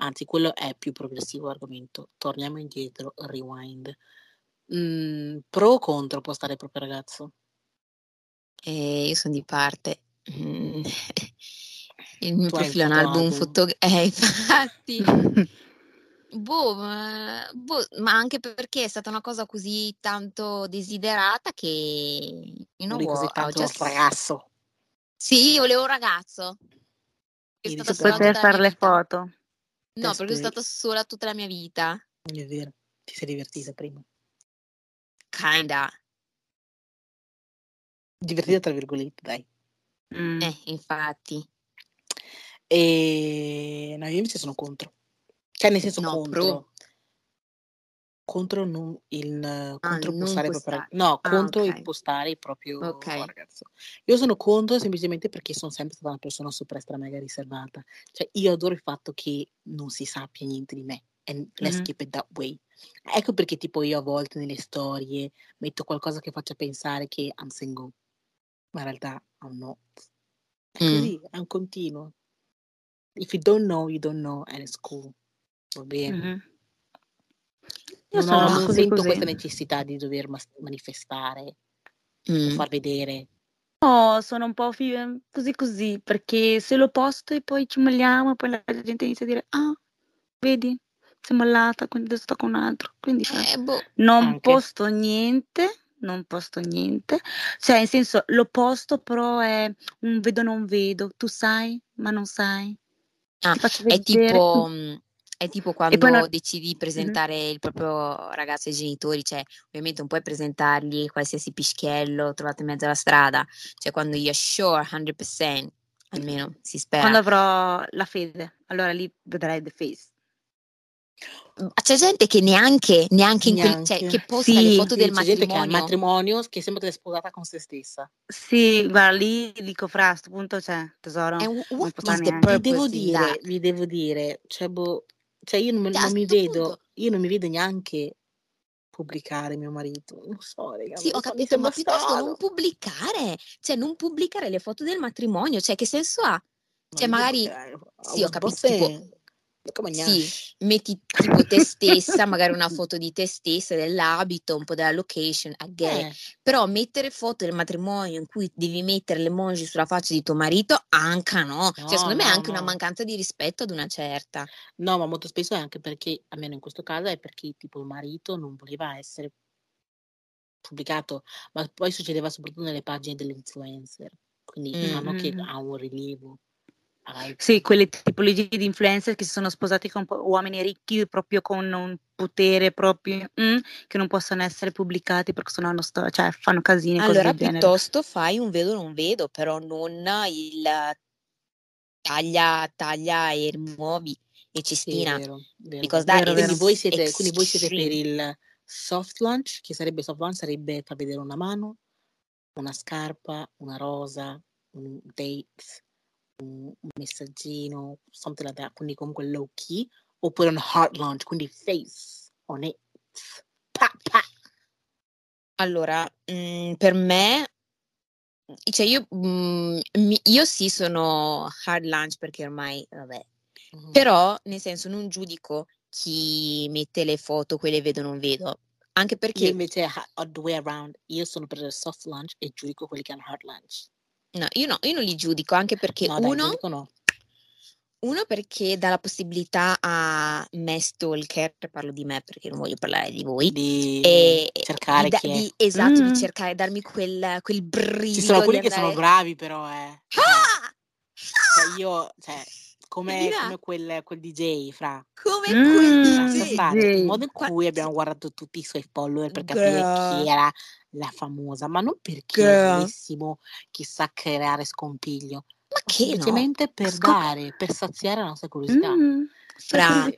anzi quello è più progressivo argomento, torniamo indietro, rewind. Mm, pro o contro postare il proprio ragazzo? E io sono di parte. Mm. [laughs] Il mio Tu profilo è un album fotoalbum. foto... [laughs] Eh, infatti. [laughs] Boh, ma, boh, ma anche perché è stata una cosa così tanto desiderata che know Non così tanto il just- nostro ragazzo. Sì, io volevo un ragazzo. Sola Poter fare le vita. foto. No, perché sono stata sola tutta la mia vita. È vero, ti sei divertita prima. Kinda. Divertita tra virgolette, dai. Mm. Eh, infatti. E no, io invece sono contro. Cioè, nel senso No, contro. pro. Contro non il Ah, contro non postare il proprio postare. no, Ah, contro il ok. postare il proprio Ok. ragazzo. Io sono contro semplicemente perché sono sempre stata una persona super extra mega riservata. Cioè, io adoro il fatto che non si sappia niente di me. And let's Mhm. keep it that way. Ecco perché tipo io a volte nelle storie metto qualcosa che faccia pensare che I'm single. Ma in realtà I'm not. È Mm. così, è un continuo. If you don't know, you don't know, and it's cool. Va bene. Mhm. Io Non, sono ho, non così sento così. questa necessità di dover mas- manifestare Mm. far vedere. No, sono un po' fi- così così, perché se lo posto e poi ci molliamo, poi la gente inizia a dire, ah, vedi, sei mollata, quindi adesso sto con un altro. Quindi Eh, boh. non Anche. posto niente, non posto niente. Cioè, nel senso, lo posto, però è un vedo non vedo. Tu sai, ma non sai. Ah, È tipo, mm, è tipo quando no- decidi di presentare il proprio ragazzo ai genitori, cioè ovviamente non puoi presentargli qualsiasi pischiello trovato in mezzo alla strada, cioè quando you're sure 100%, almeno si spera. Quando avrò la fede, allora lì vedrai the face. Ma C'è gente che neanche, neanche in quel, cioè, Neanche. che posta le Sì, foto Sì, del c'è gente che ha il matrimonio. matrimonio che sembra che è sposata con se stessa. Sì, guarda, lì dico fra, a sto punto c'è, tesoro, And non what is the neanche. Vi devo dire, that? vi devo dire, cioè, boh, cioè io non, Cioè, a non mi sto vedo, punto, io non mi vedo neanche pubblicare mio marito. Non so, raga, sì, ho mi capito, sembra ma piuttosto non strano. pubblicare, cioè non pubblicare le foto del matrimonio, cioè che senso ha? Cioè Ma io magari, I sì, ho capito, tipo. Come sì, metti tipo te stessa, magari una [laughs] foto di te stessa, dell'abito, un po' della location, it. Eh, Però mettere foto del matrimonio in cui devi mettere l'emoji sulla faccia di tuo marito, anche no. Cioè, no, secondo me è no, anche una no. mancanza di rispetto ad una certa. No, ma molto spesso è anche perché, almeno in questo caso, è perché tipo il marito non voleva essere pubblicato, ma poi succedeva soprattutto nelle pagine delle influencer, quindi Mm. sanno che Mm. ha un rilievo. Sì, quelle tipologie di influencer che si sono sposati con uomini ricchi proprio con un potere proprio mm, che non possono essere pubblicati perché sennò hanno sto- cioè, fanno casini Allora, piuttosto fai un vedo non vedo, però non il taglia, taglia e rimuovi e Sì, è cestina. vero, vero, Because vero. Vero, voi siete, quindi voi siete per il soft launch, che sarebbe soft launch, sarebbe far vedere una mano, una scarpa, una rosa, un date, un, messaggino, something like that, quindi comunque low key, oppure un hard launch, quindi face on it. Pa, pa. Allora, mm, per me, cioè io, mm, mi- io sì sono hard lunch perché ormai, vabbè, Mhm. però nel senso non giudico chi mette le foto, quelle vedo non vedo, anche Io perché, invece, ha- the way around, io sono per il soft launch e giudico quelli che hanno hard launch. No, io no, io non li giudico, anche perché No, dai, uno, no. uno perché dà la possibilità a me stalker, parlo di me perché non voglio parlare di voi, Di e cercare di, chi è. di- esatto, di Mm. cercare, darmi quel, quel Ci brivido sono di quelli che sono andare... bravi però, eh. Ah! cioè io, cioè, come, Elina, come quel, quel DJ, fra. come quel DJ. stare, il DJ. modo in cui abbiamo guardato tutti i suoi follower per capire Girl, chi era la famosa, ma non perché girl, chissà creare scompiglio, ma che no? semplicemente per Scop- dare, per saziare la nostra curiosità. Mm, Fra,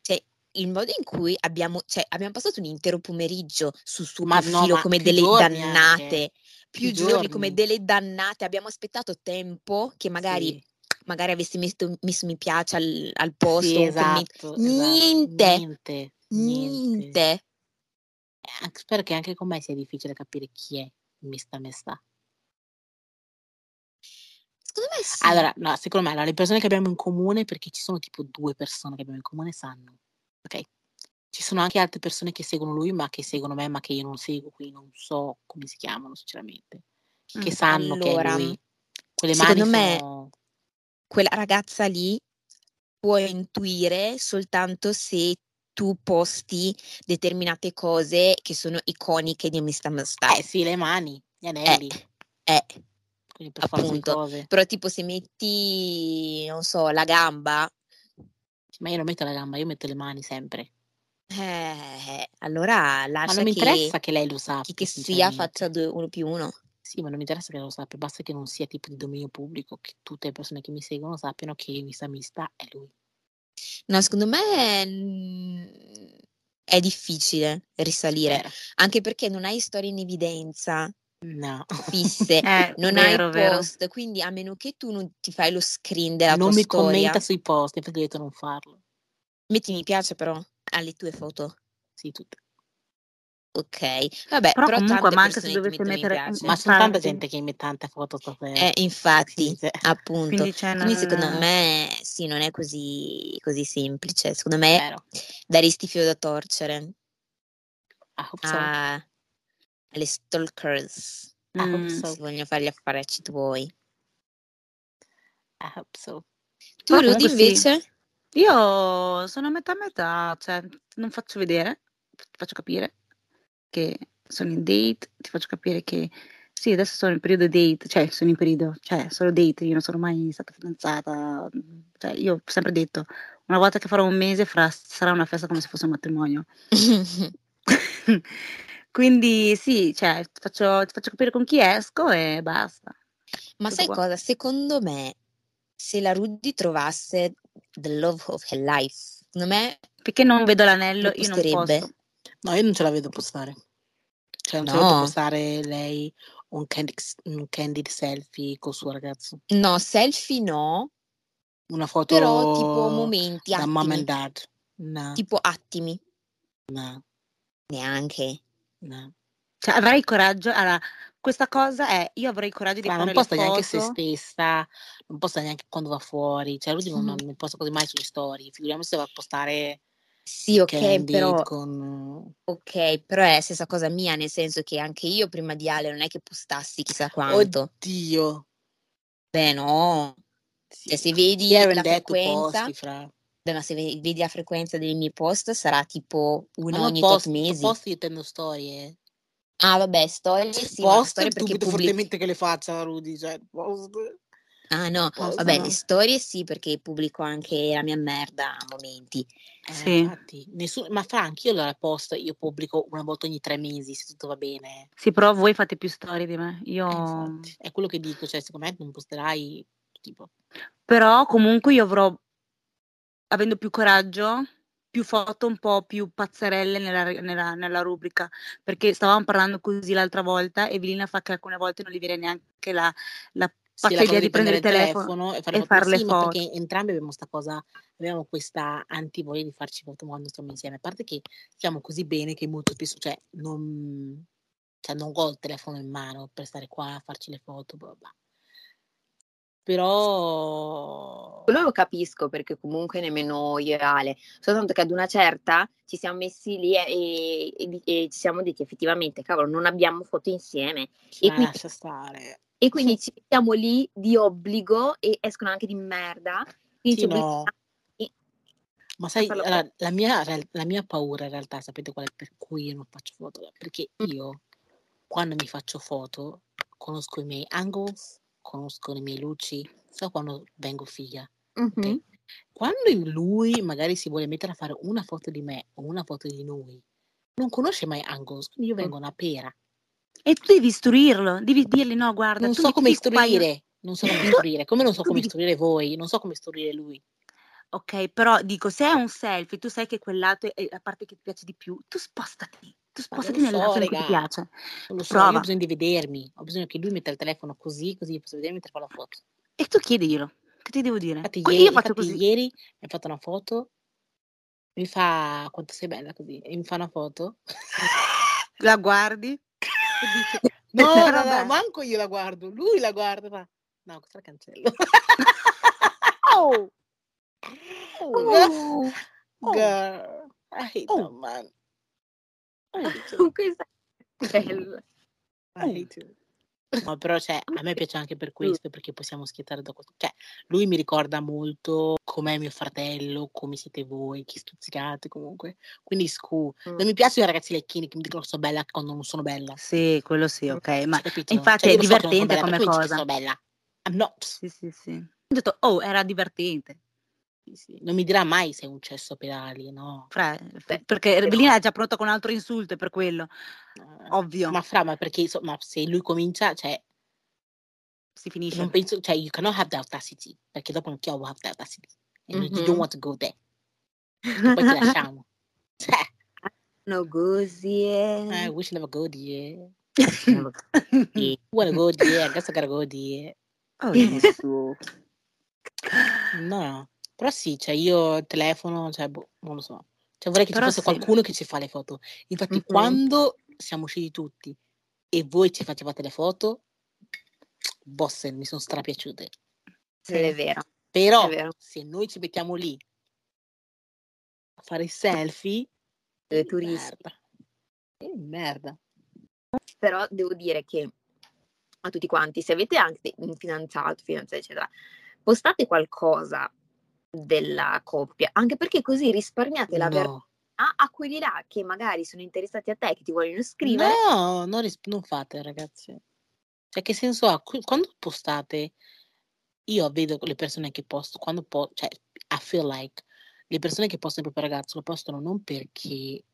cioè, il modo in cui abbiamo, cioè, abbiamo passato un intero pomeriggio sul suo Ma no, profilo ma come delle giorni anche, dannate, più più giorni come giorni. delle dannate, abbiamo aspettato tempo che magari, Sì, magari avessi messo, messo mi piace al, al sì, posto, commento, esatto, esatto. niente, Niente, niente. Eh, anche- Spero che anche con me sia difficile capire chi è Mista Mesta. me sì. Allora, no, secondo me allora, le persone che abbiamo in comune, perché ci sono tipo due persone che abbiamo in comune, sanno. Ok? Ci sono anche altre persone che seguono lui, ma che seguono me, ma che io non seguo, quindi non so come si chiamano, sinceramente. Che Mm, sanno che è allora, lui. Quelle secondo mani me- sono... quella ragazza lì può intuire soltanto se tu posti determinate cose che sono iconiche di Mr. Mustache. Eh sì, le mani, gli Eh, anelli. eh, Quindi per appunto. cose. però tipo se metti, non so, la gamba, Ma io non metto la gamba, io metto le mani sempre. eh, allora Ma lascia non mi che interessa che lei lo sappia. chi che sia faccia due, uno più uno. Sì, ma non mi interessa che lo sappia, basta che non sia tipo di dominio pubblico, che tutte le persone che mi seguono sappiano che Mr. Mista è lui. No, secondo me mm, è difficile risalire, Vero. anche perché non hai storie in evidenza No. fisse, [laughs] Eh, non vero, hai vero. post, quindi a meno che tu non ti fai lo screen della non tua mi storia, commenta sui post, infatti ho detto non farlo. metti mi piace però alle tue foto. Sì, tutte. Ok, vabbè, Però però, comunque, ma anche se dovesse mettere. Ma sono tanta gente che mette tante foto. Eh, infatti, Sì, appunto. Quindi cioè, Quindi non- secondo me sì, non è così, così semplice. Secondo me Vero. daresti filo da torcere I hope so. a- alle stalkers I hope Mm. so. se vogliono fare gli affarecci tuoi. I hope so. Tu, Rudy, comunque sì. invece? Io sono a metà a metà, cioè non faccio vedere, ti faccio capire che sono in date, ti faccio capire che sì, adesso sono in periodo date, cioè sono in periodo, cioè solo date, io non sono mai stata fidanzata, cioè io ho sempre detto, una volta che farò un mese fra- sarà una festa come se fosse un matrimonio. [laughs] Quindi sì, cioè ti faccio, ti faccio capire con chi esco e basta. Ma Tutto sai qua. cosa? Secondo me, se la Rudy trovasse the love of her life, secondo me Perché non vedo l'anello, Lo io non posso. No, io non ce la vedo postare. Cioè, non ce la vedo No. postare lei un candid, un candid selfie col suo ragazzo. no, selfie no, Una foto però tipo momenti, da mom attimi, and dad. No, tipo attimi, no, neanche. no. Cioè, avrai coraggio. Allora, questa cosa è, io avrei coraggio di Fra, fare non le posta neanche se foto. stessa, non posta neanche quando va fuori. Cioè, lui [laughs] non, Mhm. non posta quasi mai sulle storie. Figuriamoci se va a postare Sì, ok, candid però, con... ok, però è la stessa cosa mia, nel senso che anche io prima di Ale non è che postassi chissà quanto. Oddio. Beh, no. Sì. Cioè, se vedi la frequenza, posti, fra. beh, ma se ve- vedi la frequenza dei miei post sarà tipo Ma uno non ogni tot post, mesi. post io intendo storie. Ah, vabbè, storie sì, ma Post storie perché dubito pubblico. fortemente che le faccia Rudy, cioè, post. Ah, no, Post vabbè, no. le storie sì, perché pubblico anche la mia merda a momenti. Eh, Sì. infatti, nessuno, ma fra anche io la post, io pubblico una volta ogni tre mesi, se tutto va bene. Sì, però voi fate più storie di me. Eh, Io... infatti, è quello che dico, cioè, secondo me non posterai, tipo, Però comunque io avrò, avendo più coraggio, più foto un po' più pazzerelle nella, nella- nella rubrica. Perché stavamo parlando così l'altra volta e Evelina fa che alcune volte non gli viene neanche la, la pazza la cosa di prendere il telefono. e fare e fare le foto. perché entrambi abbiamo questa cosa, abbiamo questa antivoglia di farci foto quando stiamo insieme, a parte che stiamo così bene che molto spesso, cioè, non, cioè, non ho il telefono in mano per stare qua a farci le foto, bla bla. Però... Quello lo capisco perché comunque nemmeno io e Ale, soltanto che ad una certa ci siamo messi lì e, e- e ci siamo detti effettivamente, cavolo, non abbiamo foto insieme. E Ma quindi, lascia stare. E quindi ci mettiamo lì di obbligo e escono anche di merda. Quindi Sì, no. obblighiamo Ma sai, allora, la, mia, la mia paura in realtà, sapete qual è per cui io non faccio foto? Perché Mm. io, quando mi faccio foto, conosco i miei angles, conosco le mie luci, so quando vengo figa. Mhm. ok? Quando lui magari si vuole mettere a fare una foto di me o una foto di noi, non conosce mai angles, quindi io Mm. vengo una pera. E tu devi istruirlo, devi dirgli no, guarda, Non so come istruire, non so come istruire, come non so [laughs] come istruire voi, non so come istruire lui. Ok, però dico, se è un selfie, tu sai che quel lato è la parte che ti piace di più, tu spostati, tu spostati nel so, lato cui ti piace. Non lo so, io ho Prova. bisogno di vedermi, ho bisogno che lui metta il telefono così, così io posso vedermi mentre fa la foto. E tu chiediglielo, che ti devo dire? Infatti, ieri, io faccio infatti così. ieri mi ha fatto una foto, mi fa quanto sei bella così, e mi fa una foto. [laughs] La guardi e dici, [laughs] No, no, no, Vabbè. manco io la guardo, lui la guarda. fa, No, questa la cancello. [laughs] Oh! Oh, Oh. Girl, I hate Oh. that man. [laughs] I hate you. questa è bella. I hate you. No, però cioè, a me piace anche per questo, perché possiamo schiettare da questo. Cioè, lui mi ricorda molto com'è mio fratello, come siete voi, che stuzzicate comunque. Quindi scu. Mm. Non mi piacciono i ragazzi lecchini che mi dicono che sono bella quando non sono bella. Sì, quello sì, ok. Ma infatti Cioè, è lo so divertente bella, come cosa. sono bella. I'm not. Sì, sì, sì. Ho detto, oh, era divertente. Sì, sì. Non mi dirà mai se è un cesso per ali, no. Fra, perché Evelina è già pronta con un altro insulto, è per quello. Eh, Ovvio. Ma fra, ma perché insomma, se lui comincia, cioè, Si finisce. non penso, cioè, you cannot have the audacity, perché dopo non ti have the audacity. And you Mhm. don't want to go there. Poi ti lasciamo. Cioè, [laughs] No così I è. wish never go there. [laughs] You wanna go there, I guess I gotta go there. oh. No, no. Però sì, cioè io telefono, cioè, boh, non lo so. Cioè vorrei che ci Però fosse sì. qualcuno che ci fa le foto. Infatti Mhm. quando siamo usciti tutti e voi ci facevate le foto, bosse, mi sono strapiaciute. Sì, è vero. Però È vero. se noi ci mettiamo lì a fare i selfie, Dove eh, tu rischi. merda. Merda. Però devo dire che a tutti quanti, se avete anche un fidanzato, eccetera, postate qualcosa della coppia, anche perché così risparmiate la No, a quelli là che magari sono interessati a te, che ti vogliono scrivere. no, non, ris- non fate ragazzi. Cioè che senso ha? Qu- Quando postate, io vedo le persone che postano, quando po- cioè, I feel like le persone che postano il proprio ragazzo lo postano non perché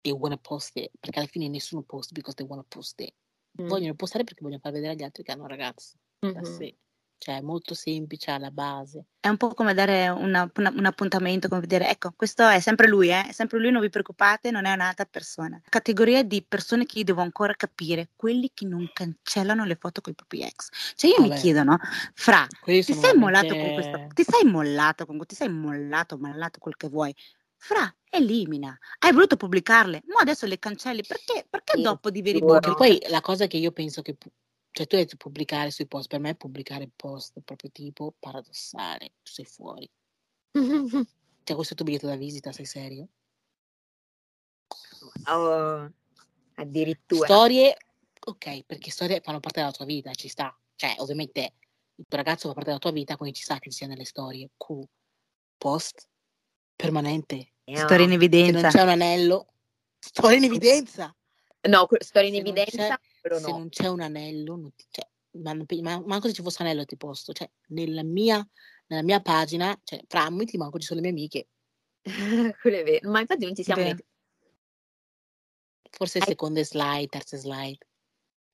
they wanna post it, perché alla fine nessuno posta because they wanna post it. Mm. Vogliono postare perché vogliono far vedere agli altri che hanno un ragazzo. Mhm. it. Cioè, è molto semplice alla base. È un po' come dare una- una- un appuntamento, come dire, ecco, questo è sempre lui, eh? è sempre lui, non vi preoccupate, non è un'altra persona. Categoria di persone che io devo ancora capire, quelli che non cancellano le foto con i propri ex. Cioè io mi Vabbè. chiedo, no? Fra, ti sei mollato con veramente- questa, ti sei mollato con, ti sei mollato, mollato quel che vuoi. Fra, elimina. Hai voluto pubblicarle, ma adesso le cancelli, perché, perché Sì, dopo. Perché ripubblicare? poi la cosa che io penso che, cioè tu hai detto pubblicare sui post, per me pubblicare post proprio tipo paradossale, tu sei fuori. Cioè questo è il tuo biglietto da visita, sei serio? Oh, addirittura. Storie, ok, perché storie fanno parte della tua vita, ci sta. Cioè ovviamente il tuo ragazzo fa parte della tua vita, quindi ci sta che ci sia nelle storie. Cool. Post permanente. Eh, Storia in Se non evidenza. c'è un anello, storia in evidenza. No, storia in Se non evidenza, però se no. non c'è un anello, non ti- cioè, ma, ma- manco se ci fosse anello ti posto, cioè, nella mia, nella mia pagina, cioè, fra ti manco ci sono le mie amiche, [laughs] Quello è vero. Ma infatti non ci siamo neanche- forse Hai- seconde slide, terze slide.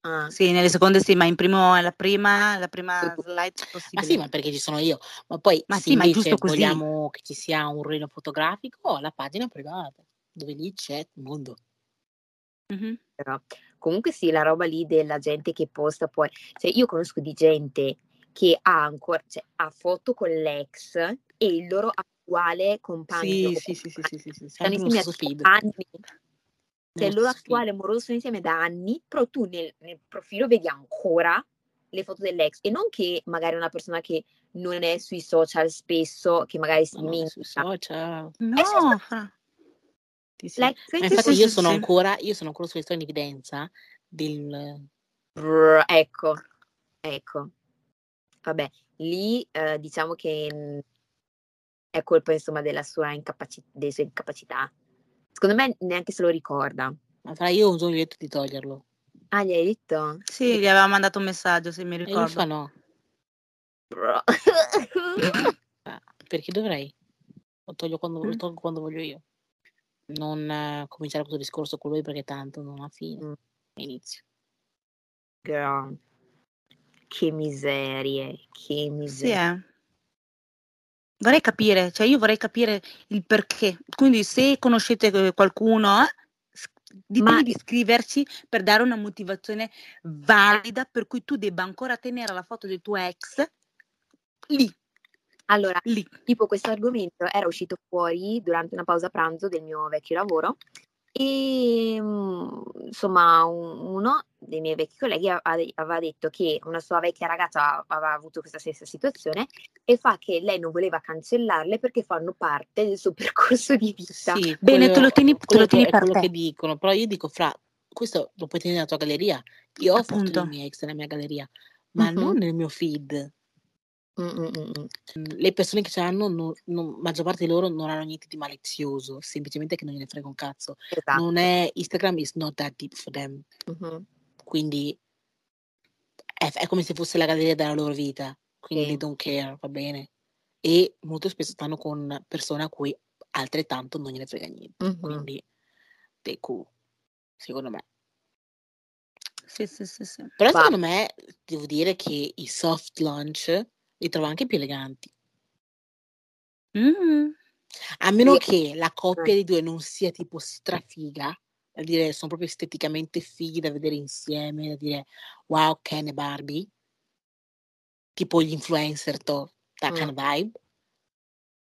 Ah, Sì, nelle seconde sì, ma in primo, la prima, la prima slide Ma possibile. sì, ma perché ci sono io, ma poi Ma sì, ma è invece giusto così. vogliamo che ci sia un ruolo fotografico, la pagina privata, dove lì c'è il mondo. Mhm. però. Comunque sì, la roba lì della gente che posta poi. Cioè, io conosco di gente che ha ancora, cioè, ha foto con l'ex e il loro attuale compagno. Sì, sì, sì, sì, sì, sì, sì, sempre nello insieme da anni. Cioè, il loro attuale amoroso sono insieme da anni, però tu nel, nel profilo vedi ancora le foto dell'ex e non che magari una persona che non è sui social spesso, che magari si Ma no, sui dimentica. social. No, fra. Sì, Ma sì, infatti sì, io sono ancora, io sono ancora sulle storie in evidenza del Brr, ecco, ecco. Vabbè, lì eh, diciamo che mh, è colpa insomma della sua incapaci- delle sue incapacità. Secondo me neanche se lo ricorda. Ma fra io ho detto di toglierlo. Ah, gli hai detto? Sì, gli aveva mandato un messaggio, se mi E lui ricordo. fa no. Bro. [laughs] Ah, Perché dovrei? Lo toglio quando, lo Mm. tolgo quando voglio io. Non eh, cominciare questo discorso con lui perché tanto non ha fine. Mm. Inizio. Girl. Che miserie, che Sì, miserie. eh. Vorrei capire, cioè io vorrei capire il perché. Quindi se conoscete eh, qualcuno, eh, ditemi Ma- di scriverci per dare una motivazione valida per cui tu debba ancora tenere la foto del tuo ex lì, Allora, lì. tipo questo argomento era uscito fuori durante una pausa pranzo del mio vecchio lavoro E mm, insomma, un- uno dei miei vecchi colleghi aveva detto che una sua vecchia ragazza aveva avuto questa stessa situazione e fa che lei non voleva cancellarle perché fanno parte del suo [laughs] percorso di vita. Sì, Bene, quello- te lo tieni- te lo tieni per quello te. che dicono, però io dico, fra, questo lo puoi tenere nella tua galleria. Io ho Appunto. dei miei ex nella mia galleria, ma Mhm. non nel mio feed. Mm, mm, mm. Le persone che ce l'hanno, non, non- maggior parte di loro non hanno niente di malizioso, semplicemente che non gliene frega un cazzo. Esatto. Non è Instagram is not that deep for them. Mhm. Quindi è, è come se fosse la galleria della loro vita, quindi Sì. they don't care, va bene. E molto spesso stanno con persone a cui altrettanto non gliene frega niente. Mhm. Quindi they cool, secondo me. Sì, sì, sì, sì. Però Va. secondo me devo dire che i soft launch li trovo anche più eleganti. Mm. A meno Sì. che la coppia Eh. dei due non sia tipo strafiga, da dire sono proprio esteticamente fighi da vedere insieme, da dire wow, Ken e Barbie, tipo gli influencer, to, that kind of vibe.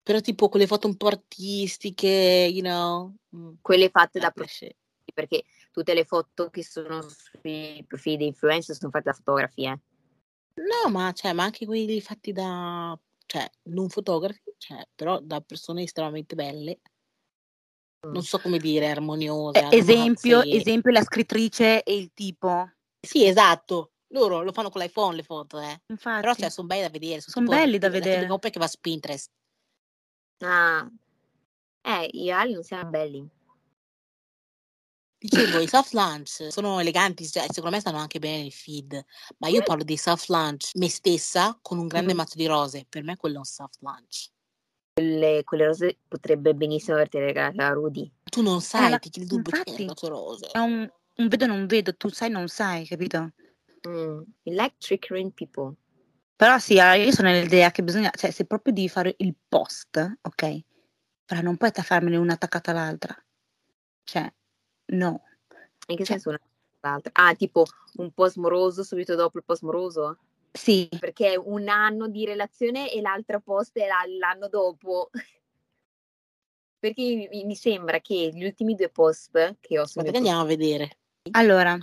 Però tipo quelle foto un po' artistiche, you know. mm, Quelle fatte da shit. perché tutte le foto che sono sui profili dei influencer sono fatte da fotografie. No, ma, cioè, ma anche quelli fatti da, cioè, non fotografi, cioè, però da persone estremamente belle. Mm. Non so come dire, armoniose. Eh, esempio, esempio la scrittrice e il tipo. Sì, esatto. Loro lo fanno con l'iPhone le foto, eh. Infatti. Però cioè, sono belli da vedere. Son tipo belli da vedere. coppia che va su Pinterest. Ah. Eh, i reali non siamo belli. Dicevo, i soft lunch sono eleganti, cioè, secondo me stanno anche bene nel feed. Ma io parlo di soft lunch me stessa con un grande mazzo di rose. Per me quello è un soft lunch. Quelle, quelle rose potrebbe benissimo averti regalate a Rudy. Tu non sai, la- ti chiedi il dubbio, perché infatti. hai dato rose? È un, un vedo non vedo, tu sai non sai, capito? Mm. You like triggering people. Però sì, allora, io sono nell'idea che bisogna, cioè se proprio devi fare il post, ok? Però non puoi farmene una attaccata all'altra. Cioè, no. In che Cioè- senso una l'altra? Ah, tipo un post moroso subito dopo il post moroso? Sì, Perché un anno di relazione e l'altro post è la- l'anno dopo. [laughs] Perché mi, sembra che gli ultimi due post che ho che andiamo a vedere. allora,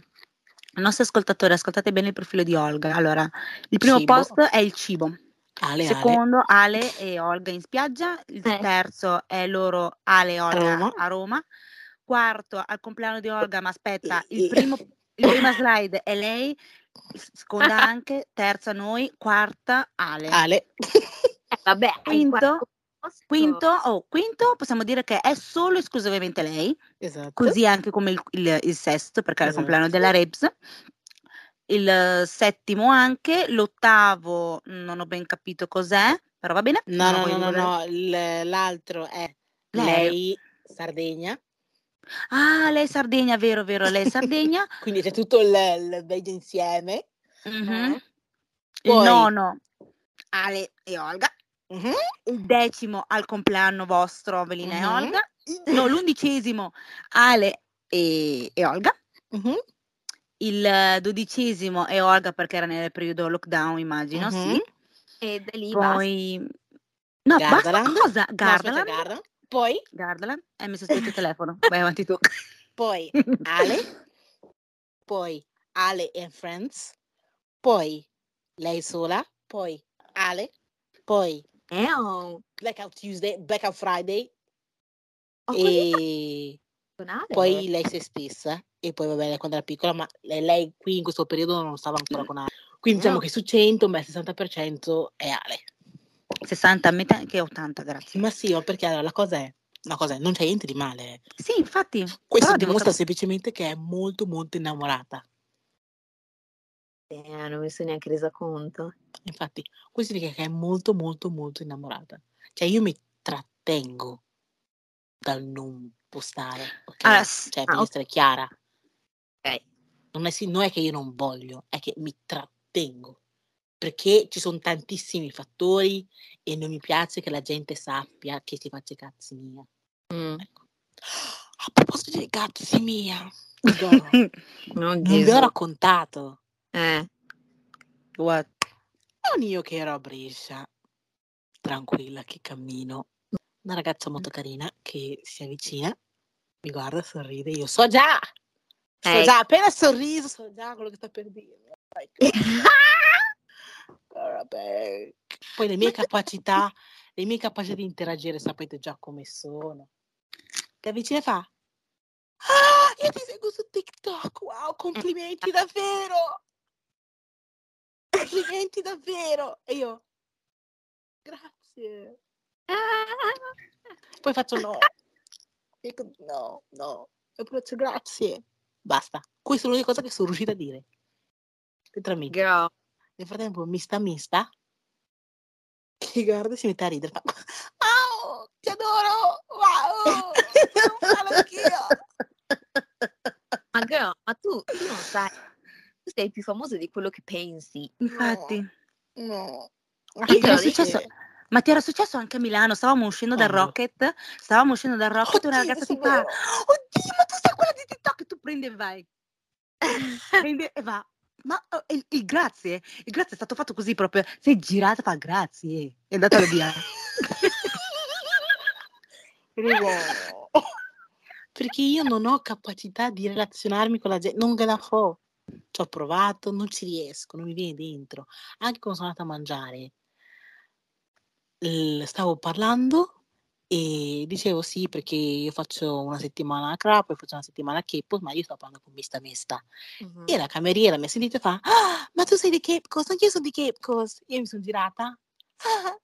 nostri ascoltatori, ascoltate bene il profilo di Olga. Allora, il primo Cibo. post è il cibo. Ale, Ale. Secondo, Ale e Olga in spiaggia. Il Eh. terzo è loro, Ale e Olga Roma. a Roma. Quarto, al compleanno di Olga, ma aspetta, il primo, la prima slide è lei, seconda [laughs] anche, terza noi, quarta Ale. Ale. Eh, vabbè, Quinto? Quinto, oh, quinto, possiamo dire che è solo e esclusivamente lei, esatto. così anche come il, il- il sesto, perché è il Esatto. compleanno della Rebs. Il eh, settimo anche, l'ottavo non ho ben capito cos'è, però va bene. No, no, no, no, no, l'altro è Lei. lei, Sardegna. Ah, lei è Sardegna, vero, vero, lei è [laughs] Sardegna. Quindi c'è tutto il, il beige insieme. Mhm. Eh. Il Poi- nono, Ale e Olga. Mhm. Il decimo al compleanno vostro, Evelina e Mhm. Olga. No, l'undicesimo, Ale e, e Olga. Il dodicesimo è Olga perché era nel periodo lockdown, immagino, sì. E da lì basta. Poi... No, basta Gardaland. cosa? No, aspetta, Gardaland. Gardaland. Poi, Gardaland. Hai messo scritto il telefono. Vai avanti tu. [laughs] poi [laughs] Ale. Poi Ale and Friends. Poi lei sola. Poi Ale. Poi Eh, oh, Blackout Tuesday, Blackout Friday. così E poi lei se stessa. E poi vabbè, lei quando era piccola, ma lei, lei qui in questo periodo non stava ancora con Ale. Quindi diciamo che su 100, beh, il 60% è Ale. 60 a metà che 80, grazie. Ma sì, perché allora la cosa è, la cosa è, non c'è niente di male. Sì, infatti. Questo dimostra semplicemente che è molto molto innamorata. Eh, non mi sono neanche resa conto. Infatti, questo significa che è molto molto molto innamorata. Cioè io mi trattengo dal non postare, ok? Allora, Cioè, ah, per ok. essere chiara, Ok. non è, sì- non è che io non voglio, è che mi trattengo. Perché ci sono tantissimi fattori e non mi piace che la gente sappia che si faccia i cazzi mia. Mm. Ecco. A proposito dei cazzi mia, [laughs] non vi ho raccontato. Eh, What? Non io che ero a Brescia, tranquilla, che cammino. Una ragazza molto carina che si avvicina Mi guarda, sorride, io so già! So Eh. già, appena sorriso, so già quello che sta per dire. [laughs] Vabbè. Poi le mie capacità, [laughs] le mie capacità di interagire sapete già come sono. Ti avvicina e fa. Ah, io ti seguo su TikTok, wow, complimenti davvero! Complimenti davvero! E io, grazie. Poi faccio no. Dico no, no. E poi faccio grazie. Basta. Questa è l'unica cosa che sono riuscita a dire. Letteralmente. Girl. Nel frattempo mi sta mi sta. Che guarda e si mette a ridere. Fa, wow, ti adoro! Wow! Anch'io! Ma girl, ma tu, tu non sai, tu sei più famoso di quello che pensi. Infatti. No. Te era successo- Ma ti era successo anche a Milano, stavamo uscendo dal Quando? Rocket, stavamo uscendo dal Rocket e una Oddio, ragazza ti fa, oddio, ma tu sei quella di TikTok, e tu prendi e vai. [laughs] Prendi e va. Ma oh, il, il grazie, il grazie è stato fatto così proprio, sei girata, fa grazie, è andata via. [laughs] Perché io non ho capacità di relazionarmi con la gente, non ve la fo. Ci ho provato, non ci riesco, non mi viene dentro. Anche quando sono andata a mangiare, stavo parlando e dicevo sì perché io faccio una settimana a Cra, poi faccio una settimana a Cape, ma io sto parlando con Mista Mesta. Mhm. E la cameriera mi ha sentito e fa, ah, ma tu sei di Cape Coast, anch'io sono di Cape Coast. Io mi sono girata. "Ah,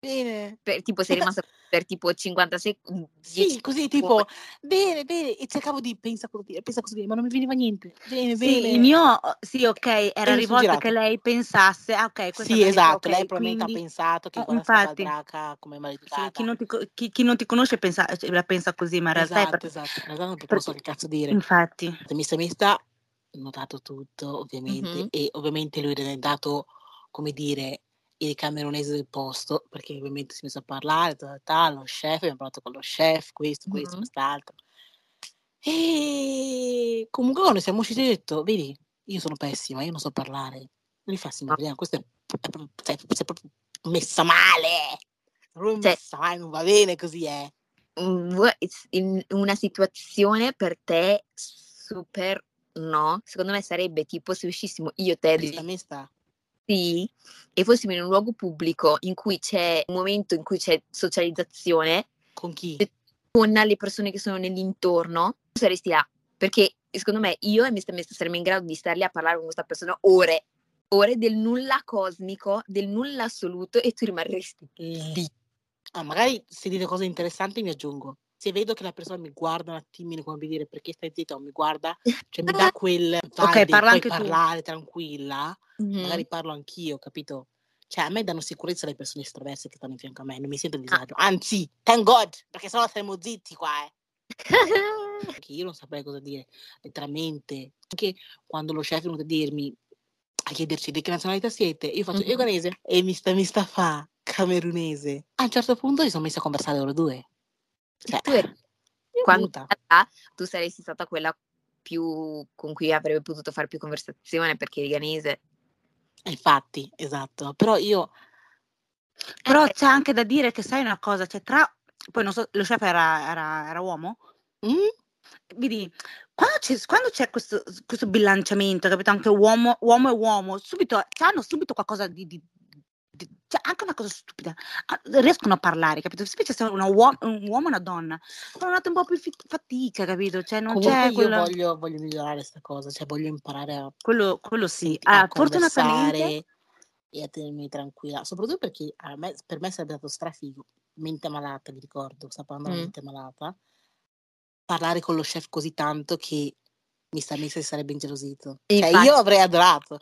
bene. Per- tipo sei [laughs] rimasta per tipo 50 secondi. Sì, così tipo, bene, bene, e cercavo di pensa cosa dire, pensa cosa dire, ma non mi veniva niente. Bene, bene. Sì, il mio, sì, ok, era mi rivolto che lei pensasse, ah, ok, questa Sì, esatto, ok, lei probabilmente quindi- ha pensato che eh, quella stava infatti. draca come Sì, maleducata. chi, non ti, chi- chi non ti conosce pensa, cioè, la pensa così, ma in realtà Esatto, per- esatto, in realtà non per- non so che cazzo dire. Infatti. Mista Mista, ho notato tutto, ovviamente, Mhm. e ovviamente lui è dato, come dire, il camerunese del posto, perché ovviamente si è messo a parlare, tal, tal, lo chef, abbiamo parlato con lo chef, questo, questo, Mhm. quest'altro. E comunque quando siamo usciti ho detto, vedi, io sono pessima, io non so parlare. Lui fa, sì, ma. Brian, questo è, è cioè, sei proprio messa male. Proprio messa male, non va bene così, vu- in una situazione per te super no, secondo me sarebbe tipo se uscissimo io te Mista. Sì, e fossimo in un luogo pubblico in cui c'è un momento in cui c'è socializzazione Con chi? con le persone che sono nell'intorno, tu saresti là. Perché secondo me io e Mr. Mesta saremmo in grado di stare lì a parlare con questa persona ore, ore del nulla cosmico, del nulla assoluto e tu rimarresti lì. Ah, magari se dite cose interessanti mi aggiungo. Se vedo che la persona mi guarda un attimino come dire perché stai zitta o mi guarda, cioè mi dà [laughs] quel vibe, parla puoi anche tu. parlare tranquilla, Mhm. magari parlo anch'io, capito? Cioè a me danno sicurezza le persone estroverse che stanno in fianco a me, non mi sento a disagio. Anzi, thank God, perché sennò saremmo zitti qua, eh. [laughs] Perché io non saprei cosa dire, letteralmente. Anche quando lo chef è venuto a dirmi, a chiederci di che nazionalità siete, io faccio Mhm. io ghanese e mi sta, mi sta fa camerunese. A un certo punto ci sono messa a conversare loro due. Cioè, Tu eri- Quando in realtà tu saresti stata quella più con cui avrebbe potuto fare più conversazione perché eri ghanese. Infatti, esatto. Però io Però Eh, c'è anche da dire che sai una cosa, cioè tra, poi non so, lo chef era, era- era uomo? mm, Vedi, quando c'è, quando c'è questo, questo bilanciamento, capito? Anche uomo, uomo e uomo, subito, hanno subito qualcosa di- di- cioè anche una cosa stupida, ah, riescono a parlare, capito? Se una uo- un uomo e una donna, fanno un po' più fi- fatica, capito? Cioè non comunque c'è io quella- voglio, voglio migliorare questa cosa, cioè voglio imparare a, quello, quello sì. a Ah, fortunatamente, e a tenermi tranquilla. Soprattutto perché me- per me sarebbe stato strafigo, mente malata, mi ricordo, sta parlando Mm. mente malata, parlare con lo chef così tanto che mi messa si sarebbe ingelosito. Cioè io avrei adorato.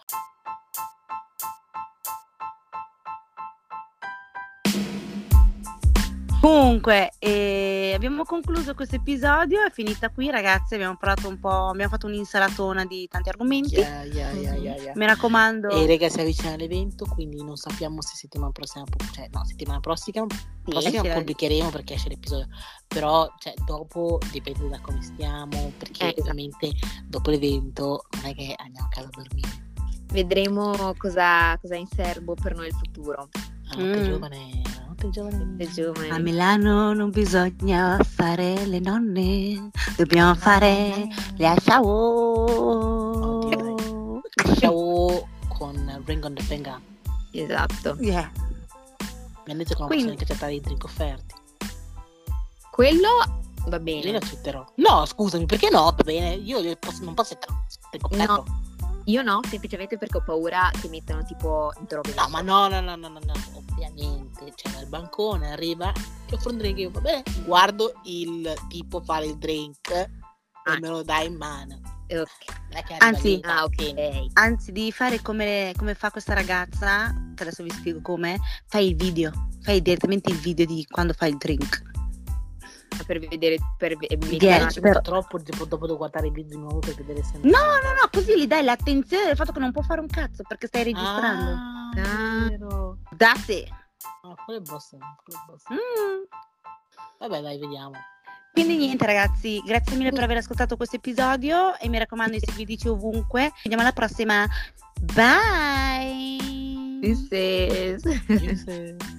Comunque, eh, abbiamo concluso questo episodio, è finita qui ragazzi, abbiamo parlato un po', abbiamo fatto un'insalatona di tanti argomenti. Yeah, yeah, yeah, Mhm. yeah, yeah. Mi raccomando, E raga si avvicina l'evento, quindi non sappiamo se settimana prossima, cioè no, settimana prossima, prossima esce- pubblicheremo perché esce l'episodio, però cioè, dopo dipende da come stiamo, perché Eh, esatto. ovviamente dopo l'evento non è che andiamo a casa a dormire. Vedremo cosa, cosa è in serbo per noi il futuro. Ah, che Mm. giovane, no? per giovani. Per giovani. A Milano non bisogna fare le nonne, dobbiamo fare le ciao. Ciao con Ring on the Finger. Esatto. Yeah. Mi hanno detto che non Quindi- possono accettare i drink offerti. Quello va Io bene. accetterò. No, scusami, perché no? Va bene, io posso- non posso accettare offerto. Io no, semplicemente perché ho paura che mettano tipo il droga. No, ma no, no, no, no, no, no, ovviamente, cioè dal bancone arriva, che offro un drink, io va bene, guardo il tipo fare il drink e Ah. me lo dai in mano. Ok. Non è che arriva Anzi- Ah, bene. ok. Anzi, devi fare come, come fa questa ragazza, che adesso vi spiego come, fai il video, fai direttamente il video di quando fai il drink. Per vedere, per ve- mettere Yeah, un attimo- però- Troppo tipo, dopo devo guardare i video di nuovo per vedere se No, no, no, così gli dai l'attenzione del fatto che non può fare un cazzo perché stai registrando. Ah, Ah. That's it. Ah, quello è boss, quello è boss. Mm. Vabbè, dai, vediamo. Quindi niente ragazzi, grazie mille per aver ascoltato questo episodio e mi raccomando seguiteci ovunque. Ci vediamo alla prossima. Bye! This is- [laughs] Yes.